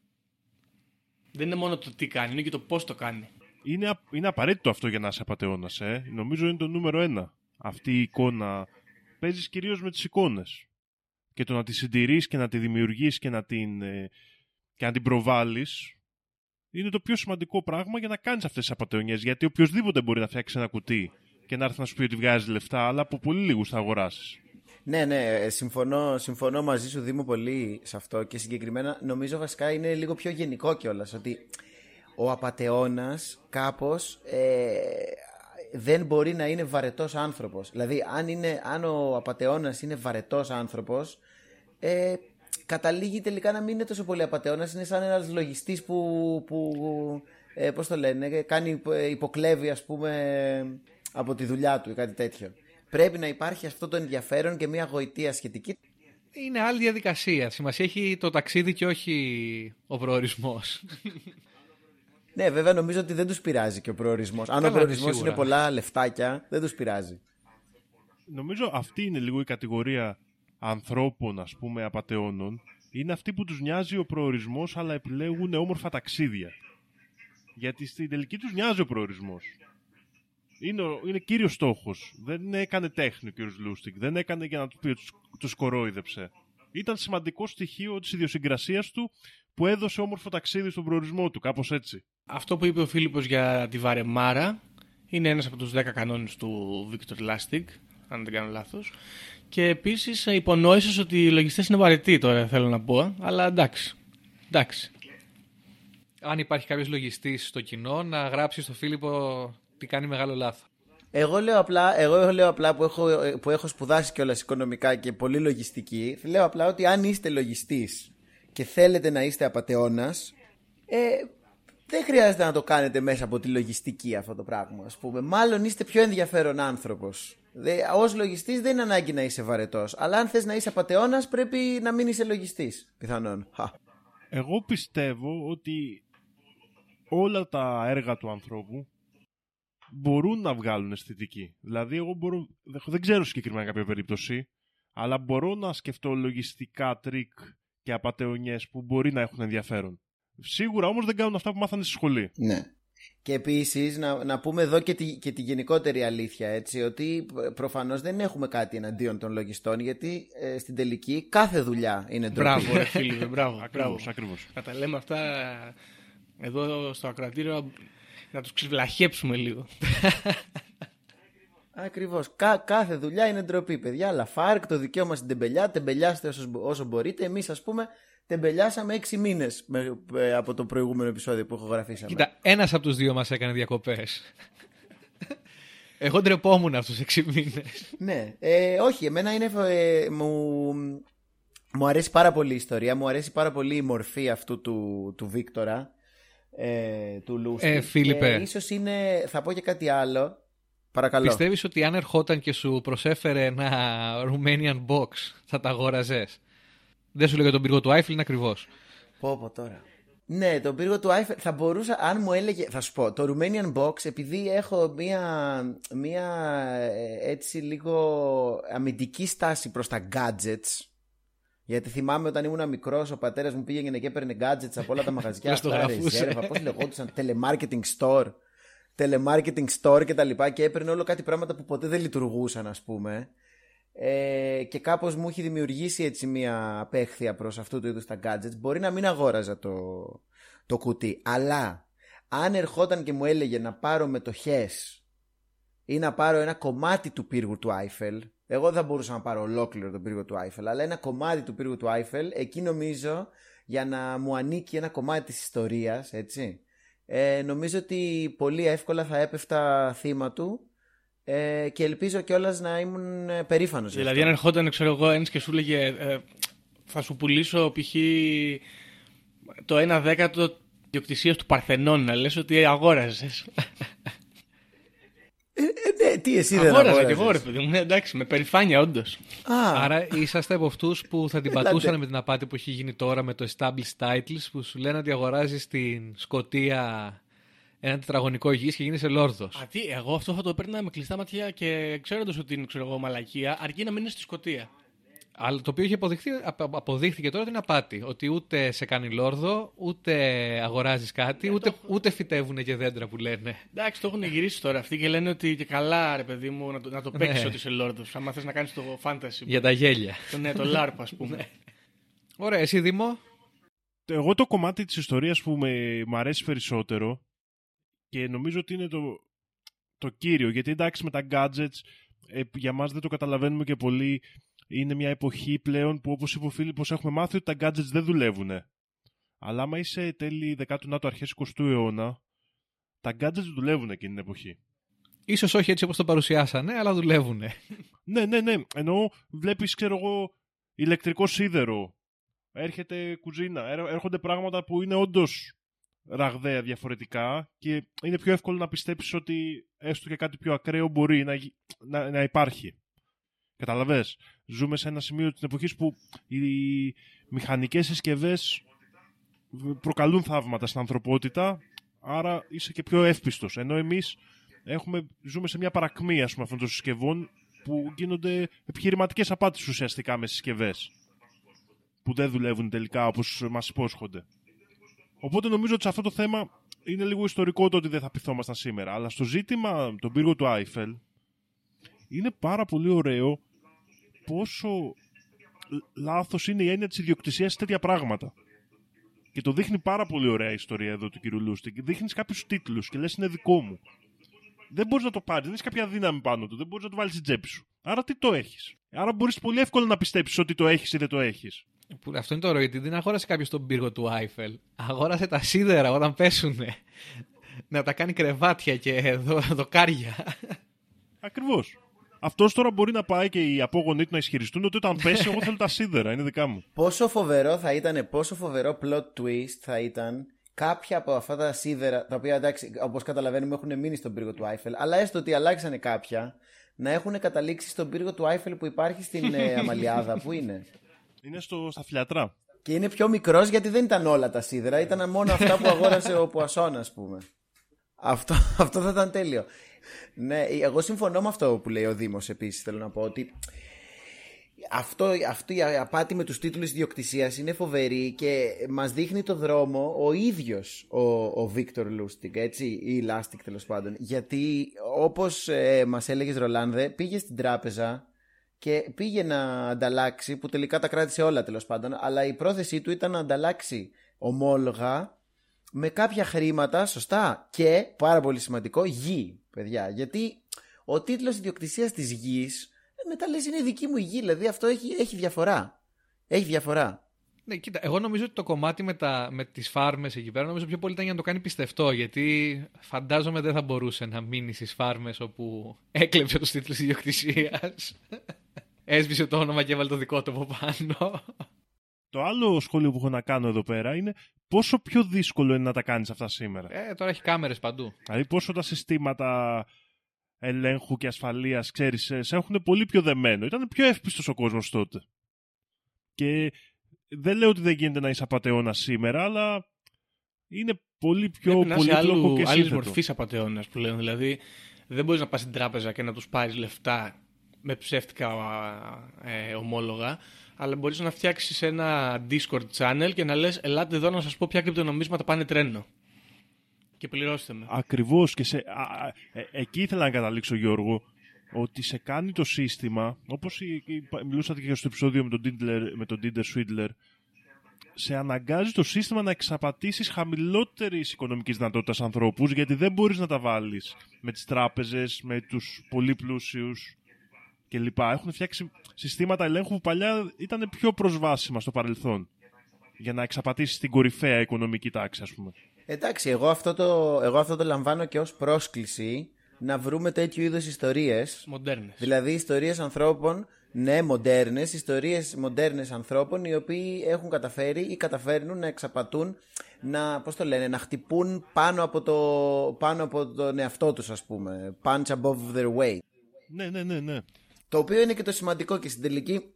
Speaker 5: Δεν είναι μόνο το τι κάνει, είναι και το πώς το κάνει.
Speaker 4: Είναι, α- είναι απαραίτητο αυτό για να είσαι απατεώνας, ε. Νομίζω είναι το νούμερο ένα. Αυτή η εικόνα. Παίζεις κυρίως με τις εικόνες. Και το να τη συντηρείς και να τη δημιουργείς και να την, ε, και να την προβάλλεις είναι το πιο σημαντικό πράγμα για να κάνεις αυτές τις απατεωνιές. Γιατί οποιοδήποτε μπορεί να φτιάξει ένα κουτί και να έρθει να σου πει ότι βγάζει λεφτά, αλλά από πολύ λίγους θα αγοράσεις.
Speaker 2: Ναι, ναι, ε, συμφωνώ, συμφωνώ μαζί σου Δήμο πολύ σε αυτό και συγκεκριμένα νομίζω βασικά είναι λίγο πιο γενικό κιόλας ότι ο απατεώνας κάπως ε, δεν μπορεί να είναι βαρετός άνθρωπος. Δηλαδή αν, είναι, αν ο απατεώνας είναι βαρετός άνθρωπος ε, καταλήγει τελικά να μην είναι τόσο πολύ απατεώνας, είναι σαν ένας λογιστής που, που ε, πώς το λένε, κάνει υπο- ε, υποκλέβει ας πούμε από τη δουλειά του ή κάτι τέτοιο. Πρέπει να υπάρχει αυτό το ενδιαφέρον και μια γοητεία σχετική.
Speaker 3: Είναι άλλη διαδικασία. Σημασία έχει το ταξίδι και όχι ο προορισμός.
Speaker 2: Ναι, βέβαια νομίζω ότι δεν τους πειράζει και ο προορισμός. Αν
Speaker 3: Καλά,
Speaker 2: ο προορισμός
Speaker 3: σίγουρα.
Speaker 2: είναι πολλά λεφτάκια, δεν τους πειράζει.
Speaker 4: Νομίζω αυτή είναι λίγο η κατηγορία ανθρώπων, ας πούμε, απατεώνων. Είναι αυτοί που τους νοιάζει ο προορισμός, αλλά επιλέγουν όμορφα ταξίδια. Γιατί στην τελική τους νοιάζει ο προορισμός. Είναι, ο- είναι κύριος στόχος. Δεν έκανε τέχνη ο κύριος Λούστικ. Δεν έκανε για να του πει ότι τους, τους κορόιδεψε. ήταν σημαντικό στοιχείο της ιδιοσυγκρασίας του που έδωσε όμορφο ταξίδι στον προορισμό του, κάπως έτσι.
Speaker 5: Αυτό που είπε ο Φίλιππος για τη Βαρεμάρα είναι ένας από τους 10 κανόνες του Victor Lastig, αν δεν κάνω λάθος. Και επίσης υπονόησες ότι οι λογιστές είναι βαρετοί τώρα θέλω να πω, αλλά εντάξει. εντάξει.
Speaker 3: Αν υπάρχει κάποιος λογιστής στο κοινό, να γράψει στο Φίλιππο τι κάνει μεγάλο λάθος.
Speaker 2: Εγώ λέω απλά, εγώ λέω απλά που, έχω, που έχω σπουδάσει κιόλας οικονομικά και πολύ λογιστική, λέω απλά ότι αν είστε λογιστής και θέλετε να είστε απαταιώνας, ε, δεν χρειάζεται να το κάνετε μέσα από τη λογιστική αυτό το πράγμα, ας πούμε. Μάλλον είστε πιο ενδιαφέρον άνθρωπος. Ως λογιστής δεν είναι ανάγκη να είσαι βαρετός. Αλλά αν θες να είσαι απαταιώνας, πρέπει να μην είσαι λογιστής. Πιθανόν.
Speaker 4: Εγώ πιστεύω ότι όλα τα έργα του ανθρώπου μπορούν να βγάλουν αισθητική. Δηλαδή, εγώ μπορώ, δεν ξέρω συγκεκριμένα κάποια περίπτωση, αλλά μπορώ να σκεφτώ λογιστικά τρικ και απαταιωνιές που μπορεί να έχουν ενδιαφέρον. Σίγουρα όμως δεν κάνουν αυτά που μάθανε στη σχολή.
Speaker 2: Ναι. Και επίσης να, να πούμε εδώ και τη, και τη γενικότερη αλήθεια, έτσι, ότι προφανώς δεν έχουμε κάτι εναντίον των λογιστών, γιατί ε, στην τελική κάθε δουλειά είναι ντροπή.
Speaker 5: Μπράβο, ρε φίλε, μπράβο.
Speaker 4: Ακριβώς, ακριβώς.
Speaker 5: Να τα λέμε αυτά εδώ στο ακρατήριο να τους ξεβλαχέψουμε λίγο.
Speaker 2: Ακριβώς. κάθε δουλειά είναι ντροπή, παιδιά. Αλλά φάρκ το δικαίωμα στην τεμπελιά. Τεμπελιάστε όσος, όσο μπορείτε. Εμείς, ας πούμε, τεμπελιάσαμε έξι μήνες από το προηγούμενο επεισόδιο που έχω γραφήσει.
Speaker 3: Κοίτα, ένας από τους δύο μας έκανε διακοπές. Εγώ ντρεπόμουν αυτού τους έξι μήνες.
Speaker 2: ναι. Ε, όχι, εμένα είναι. Ε, μου, μου αρέσει πάρα πολύ η ιστορία. Μου αρέσει πάρα πολύ η μορφή αυτού του, του Βίκτορα. Ε, του Λούστη.
Speaker 3: Ε, Φίλιππε.
Speaker 2: ίσως είναι. Θα πω και κάτι άλλο. Παρακαλώ.
Speaker 3: Πιστεύεις ότι αν ερχόταν και σου προσέφερε ένα Romanian box θα τα αγόραζες; Δεν σου λέγα τον πύργο του Άιφελ, είναι ακριβώς.
Speaker 2: Πω, πω τώρα. Ναι, τον πύργο του Άιφελ θα μπορούσα, αν μου έλεγε, θα σου πω, το Romanian Box, επειδή έχω μία, μία ε, έτσι λίγο αμυντική στάση προς τα gadgets, γιατί θυμάμαι όταν ήμουν μικρός, ο πατέρας μου πήγαινε και έπαιρνε gadgets από όλα τα μαγαζιά. αυτά, ρεζέρβα, πώς λεγόντουσαν, telemarketing store, telemarketing store κτλ. Και, και έπαιρνε όλο κάτι πράγματα που ποτέ δεν λειτουργούσαν, ας πούμε ε, και κάπως μου έχει δημιουργήσει έτσι μια απέχθεια προς αυτού του είδους τα gadgets. Μπορεί να μην αγόραζα το, το κουτί αλλά αν ερχόταν και μου έλεγε να πάρω με το χες ή να πάρω ένα κομμάτι του πύργου του Άιφελ εγώ δεν θα μπορούσα να πάρω ολόκληρο τον πύργο του Άιφελ αλλά ένα κομμάτι του πύργου του Άιφελ εκεί νομίζω για να μου ανήκει ένα κομμάτι της ιστορίας έτσι ε, νομίζω ότι πολύ εύκολα θα έπεφτα θύμα του ε, και ελπίζω κιόλας να ήμουν ε, περήφανος.
Speaker 5: Δηλαδή, αν ερχόταν, ξέρω εγώ, ένας και σου έλεγε ε, θα σου πουλήσω π.χ. το 1 δέκατο διοκτησία του Παρθενών, να λες ότι αγόραζες.
Speaker 2: Ε, ε, ναι, τι εσύ δεν
Speaker 5: Αγόραζα και εγώ, ρε παιδί μου. Ναι, εντάξει, με περηφάνεια, όντως.
Speaker 3: Άρα είσαστε από αυτούς που θα την πατούσαν με την απάτη που έχει γίνει τώρα με το established titles που σου λένε ότι αγοράζεις στην Σκοτία ένα τετραγωνικό γης και γίνεσαι λόρδος.
Speaker 5: Α, τι, εγώ αυτό θα το έπαιρνα με κλειστά ματιά και ξέροντας ότι είναι ξέρω εγώ, μαλακία, αρκεί να μείνεις στη σκοτία.
Speaker 3: Αλλά το οποίο έχει αποδειχθεί, αποδείχθηκε τώρα ότι είναι απάτη. Ότι ούτε σε κάνει λόρδο, ούτε αγοράζεις κάτι, ούτε, το... ούτε φυτεύουν και δέντρα που λένε.
Speaker 5: Εντάξει, το έχουν γυρίσει τώρα αυτοί και λένε ότι και καλά, ρε παιδί μου, να το, να το παίξεις ναι. ότι είσαι λόρδος. Αν θες να κάνεις το fantasy.
Speaker 3: Για τα γέλια.
Speaker 5: Το, ναι, το LARP, ας πούμε. Ναι.
Speaker 3: Ωραία, εσύ Δήμο.
Speaker 4: Εγώ το κομμάτι της ιστορίας που με, μου αρέσει περισσότερο και νομίζω ότι είναι το, το κύριο, γιατί εντάξει με τα gadgets ε, για μας δεν το καταλαβαίνουμε και πολύ. Είναι μια εποχή πλέον που όπως είπε ο Φίλιππος έχουμε μάθει ότι τα gadgets δεν δουλεύουν. Αλλά άμα είσαι τέλη 19ου αρχές 20ου αιώνα, τα gadgets δουλεύουν εκείνη την εποχή.
Speaker 3: Ίσως όχι έτσι όπως το παρουσιάσανε, αλλά δουλεύουν.
Speaker 4: ναι, ναι, ναι. Ενώ βλέπεις, ξέρω εγώ, ηλεκτρικό σίδερο. Έρχεται κουζίνα. Έρχονται πράγματα που είναι όντως ραγδαία διαφορετικά και είναι πιο εύκολο να πιστέψεις ότι έστω και κάτι πιο ακραίο μπορεί να, να, να υπάρχει. Καταλαβες, ζούμε σε ένα σημείο της εποχής που οι μηχανικές συσκευές προκαλούν θαύματα στην ανθρωπότητα, άρα είσαι και πιο εύπιστος. Ενώ εμείς έχουμε, ζούμε σε μια παρακμή ας πούμε, αυτών των συσκευών που γίνονται επιχειρηματικές απάτες ουσιαστικά με συσκευές που δεν δουλεύουν τελικά όπως μας υπόσχονται. Οπότε νομίζω ότι σε αυτό το θέμα είναι λίγο ιστορικό το ότι δεν θα πειθόμασταν σήμερα. Αλλά στο ζήτημα, τον πύργο του Άιφελ, είναι πάρα πολύ ωραίο πόσο λάθος είναι η έννοια της ιδιοκτησίας σε τέτοια πράγματα. Και το δείχνει πάρα πολύ ωραία η ιστορία εδώ του κύριου Λούστικ. Δείχνεις κάποιους τίτλους και λες είναι δικό μου. Δεν μπορείς να το πάρεις, δεν έχεις κάποια δύναμη πάνω του, δεν μπορείς να το βάλεις στην τσέπη σου. Άρα τι το έχεις. Άρα μπορείς πολύ εύκολα να πιστέψεις ότι το έχεις ή δεν το έχεις.
Speaker 3: Που Αυτό είναι το ωραίο, γιατί δεν αγόρασε κάποιος τον πύργο του Άιφελ. Αγόρασε τα σίδερα όταν πέσουνε. να τα κάνει κρεβάτια και δο, δοκάρια.
Speaker 4: Ακριβώς. Αυτός τώρα μπορεί να πάει και οι απόγονοι του να ισχυριστούν ότι όταν πέσει, εγώ θέλω τα σίδερα, είναι δικά μου.
Speaker 2: Πόσο φοβερό θα ήταν, πόσο φοβερό plot twist θα ήταν κάποια από αυτά τα σίδερα, τα οποία εντάξει, όπως καταλαβαίνουμε έχουν μείνει στον πύργο του Άιφελ, αλλά έστω ότι αλλάξανε κάποια, να έχουν καταλήξει στον πύργο του Άιφελ που υπάρχει στην ε, Αμαλιάδα. Πού είναι;
Speaker 4: Είναι στο, στα Φιλιατρά.
Speaker 2: Και είναι πιο μικρός γιατί δεν ήταν όλα τα σίδερα, ήταν μόνο αυτά που αγόρασε ο Πουασόν, ας πούμε. Αυτό, αυτό θα ήταν τέλειο. Ναι, εγώ συμφωνώ με αυτό που λέει ο Δήμος επίσης. Θέλω να πω ότι αυτό, αυτή η απάτη με τους τίτλους ιδιοκτησίας είναι φοβερή και μας δείχνει το δρόμο ο ίδιος ο, ο Βίκτορ Λούστικ, έτσι, ή Λάστικ τέλος πάντων. Γιατί όπως ε, μας έλεγες Ρολάνδε, πήγες στην τράπεζα και πήγε να ανταλλάξει, που τελικά τα κράτησε όλα τέλος πάντων, αλλά η πρόθεσή του ήταν να ανταλλάξει ομόλογα με κάποια χρήματα, σωστά, και πάρα πολύ σημαντικό, γη, παιδιά. Γιατί ο τίτλος ιδιοκτησίας της γης ε, μετά λες είναι δική μου η γη, δηλαδή αυτό έχει, έχει διαφορά. Έχει διαφορά.
Speaker 3: Ναι, κοίτα, εγώ νομίζω ότι το κομμάτι με, τα, με τις φάρμες εκεί πέρα νομίζω πιο πολύ ήταν για να το κάνει πιστευτό γιατί φαντάζομαι δεν θα μπορούσε να μείνει στις φάρμες όπου έκλεψε τους τίτλους ιδιοκτησίας έσβησε το όνομα και έβαλε το δικό του από πάνω
Speaker 4: Το άλλο σχόλιο που έχω να κάνω εδώ πέρα είναι πόσο πιο δύσκολο είναι να τα κάνεις αυτά σήμερα.
Speaker 3: ε, τώρα έχει κάμερες παντού
Speaker 4: Δηλαδή πόσο τα συστήματα ελέγχου και ασφαλείας, ξέρεις, σε σε έχουν πολύ πιο δεμένο. Ήταν πιο εύπιστος ο κόσμος τότε. Και δεν λέω ότι δεν γίνεται να είσαι απαταιώνας σήμερα, αλλά είναι πολύ πιο
Speaker 5: Πρέπει να είσαι
Speaker 4: πολύπλοκο
Speaker 5: άλλου,
Speaker 4: και
Speaker 5: άλλης
Speaker 4: σύνθετο.
Speaker 5: μορφής απαταιώνας που λένε. Δηλαδή δεν μπορείς να πας στην τράπεζα και να τους πάρεις λεφτά με ψεύτικα ε, ομόλογα, αλλά μπορείς να φτιάξεις ένα Discord channel και να λες ελάτε εδώ να σας πω ποια κρυπτονομίσματα πάνε τρένο. Και πληρώστε με.
Speaker 4: Ακριβώς και σε, α, α, ε, εκεί ήθελα να καταλήξω Γιώργο ότι σε κάνει το σύστημα όπως η, η- μιλούσατε και στο επεισόδιο με τον Tinder, με τον Tinder Swindler σε αναγκάζει το σύστημα να εξαπατήσεις χαμηλότερης οικονομικής δυνατότητας ανθρώπους γιατί δεν μπορείς να τα βάλεις με τις τράπεζες, με τους πολύ πλούσιους κλπ. Έχουν φτιάξει συστήματα ελέγχου που παλιά ήταν πιο προσβάσιμα στο παρελθόν για να εξαπατήσεις την κορυφαία οικονομική τάξη ας πούμε.
Speaker 2: Εντάξει, εγώ αυτό το, εγώ αυτό το λαμβάνω και ως πρόσκληση να βρούμε τέτοιου είδους ιστορίες.
Speaker 5: Μοντέρνες.
Speaker 2: Δηλαδή ιστορίες ανθρώπων, ναι, μοντέρνες, ιστορίες μοντέρνες ανθρώπων οι οποίοι έχουν καταφέρει ή καταφέρνουν να εξαπατούν, να, πώς το λένε, να χτυπούν πάνω από, το, πάνω από τον εαυτό τους ας πούμε. Punch above their weight.
Speaker 4: Ναι, ναι, ναι, ναι.
Speaker 2: Το οποίο είναι και το σημαντικό και στην τελική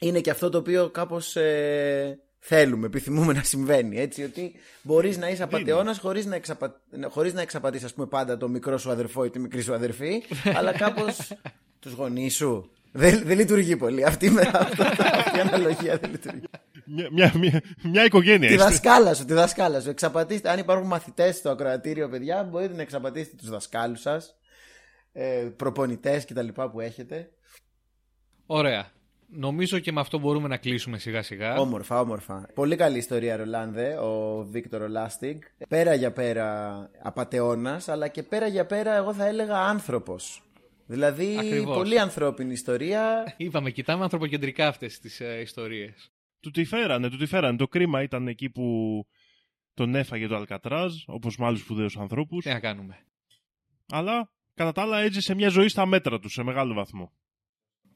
Speaker 2: είναι και αυτό το οποίο κάπως ε, θέλουμε, επιθυμούμε να συμβαίνει. Έτσι, ότι μπορείς να είσαι απαταιώνας χωρίς να, εξαπα... χωρίς να εξαπατείς ας πούμε πάντα το μικρό σου αδερφό ή τη μικρή σου αδερφή, αλλά κάπως τους γονείς σου. Δεν, δεν λειτουργεί πολύ. Αυτή, με- αυτό, αυτή η αναλογία δεν λειτουργεί.
Speaker 4: Μια, μια, μια, μια οικογένεια
Speaker 2: τη
Speaker 4: είστε.
Speaker 2: δασκάλα σου, τη δασκάλα σου. Εξαπατήστε, αν υπάρχουν μαθητές στο ακροατήριο, παιδιά, μπορείτε να εξαπατήσετε τους δασκάλους σας, ε, προπονητές κτλ. που έχετε.
Speaker 3: Ωραία. Νομίζω και με αυτό μπορούμε να κλείσουμε σιγά σιγά.
Speaker 2: Όμορφα, όμορφα. Πολύ καλή ιστορία, Ρολάνδε, ο Βίκτορο Λάστιγκ. Πέρα για πέρα απατεώνα, αλλά και πέρα για πέρα, εγώ θα έλεγα άνθρωπος. Δηλαδή,
Speaker 3: Ακριβώς.
Speaker 2: πολύ ανθρώπινη ιστορία.
Speaker 3: Είπαμε, κοιτάμε ανθρωποκεντρικά αυτές τις ε, ιστορίες.
Speaker 4: Του τη φέρανε, του τη φέρανε. Το κρίμα ήταν εκεί που τον έφαγε το Αλκατράζ, όπως με άλλους σπουδαίους ανθρώπους.
Speaker 3: Τι να κάνουμε.
Speaker 4: Αλλά, κατά τα άλλα, έζησε μια ζωή στα μέτρα του, σε μεγάλο βαθμό.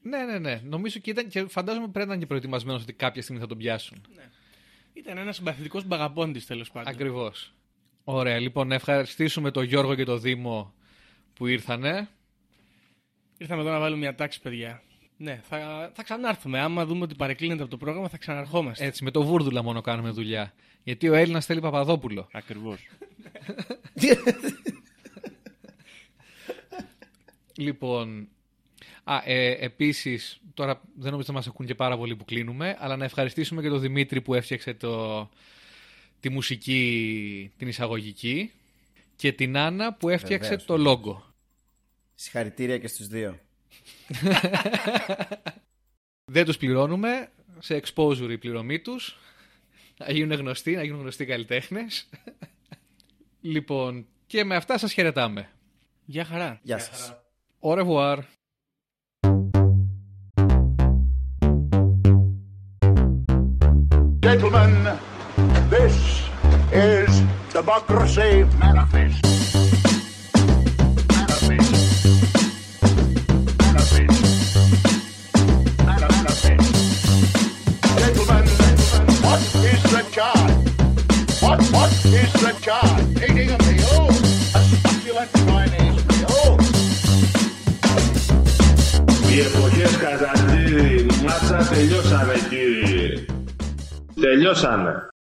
Speaker 3: Ναι, ναι, ναι. Νομίζω και, ήταν, και φαντάζομαι πρέπει να είναι και προετοιμασμένος ότι κάποια στιγμή θα τον πιάσουν.
Speaker 5: Ήταν ένας συμπαθητικός μπαγαπώντη τέλος πάντων.
Speaker 3: Ακριβώς. Ωραία, λοιπόν, να ευχαριστήσουμε τον Γιώργο και τον Δήμο που ήρθανε.
Speaker 5: Ήρθαμε εδώ να βάλουμε μια τάξη, παιδιά. Ναι, θα, θα ξανάρθουμε. Άμα δούμε ότι παρεκκλίνεται από το πρόγραμμα, θα ξαναρχόμαστε.
Speaker 3: Έτσι, με το βούρδουλα μόνο κάνουμε δουλειά. Γιατί ο Έλληνας θέλει Παπαδόπουλο.
Speaker 4: Ακριβώς.
Speaker 3: Λοιπόν, α, ε, επίσης, τώρα δεν νομίζω να μας ακούν και πάρα πολύ που κλείνουμε, αλλά να ευχαριστήσουμε και τον Δημήτρη που έφτιαξε το, τη μουσική, την εισαγωγική και την Άννα που έφτιαξε
Speaker 2: Βεβαίως.
Speaker 3: το λόγο.
Speaker 2: Συγχαρητήρια και στους δύο.
Speaker 3: Δεν τους πληρώνουμε. Σε exposure η πληρωμή τους. Να γίνουν γνωστοί, να γίνουν γνωστοί καλλιτέχνες. λοιπόν, και με αυτά σας χαιρετάμε.
Speaker 5: Γεια χαρά.
Speaker 2: Γεια σας.
Speaker 3: Au revoir.
Speaker 6: Gentlemen, this is Democracy Manifest. What, what is the charge? Eating a meal? A succulent
Speaker 1: Οι εποχές Καζαντήρη, μάτσα τελειώσανε κύριε. Τελειώσανε.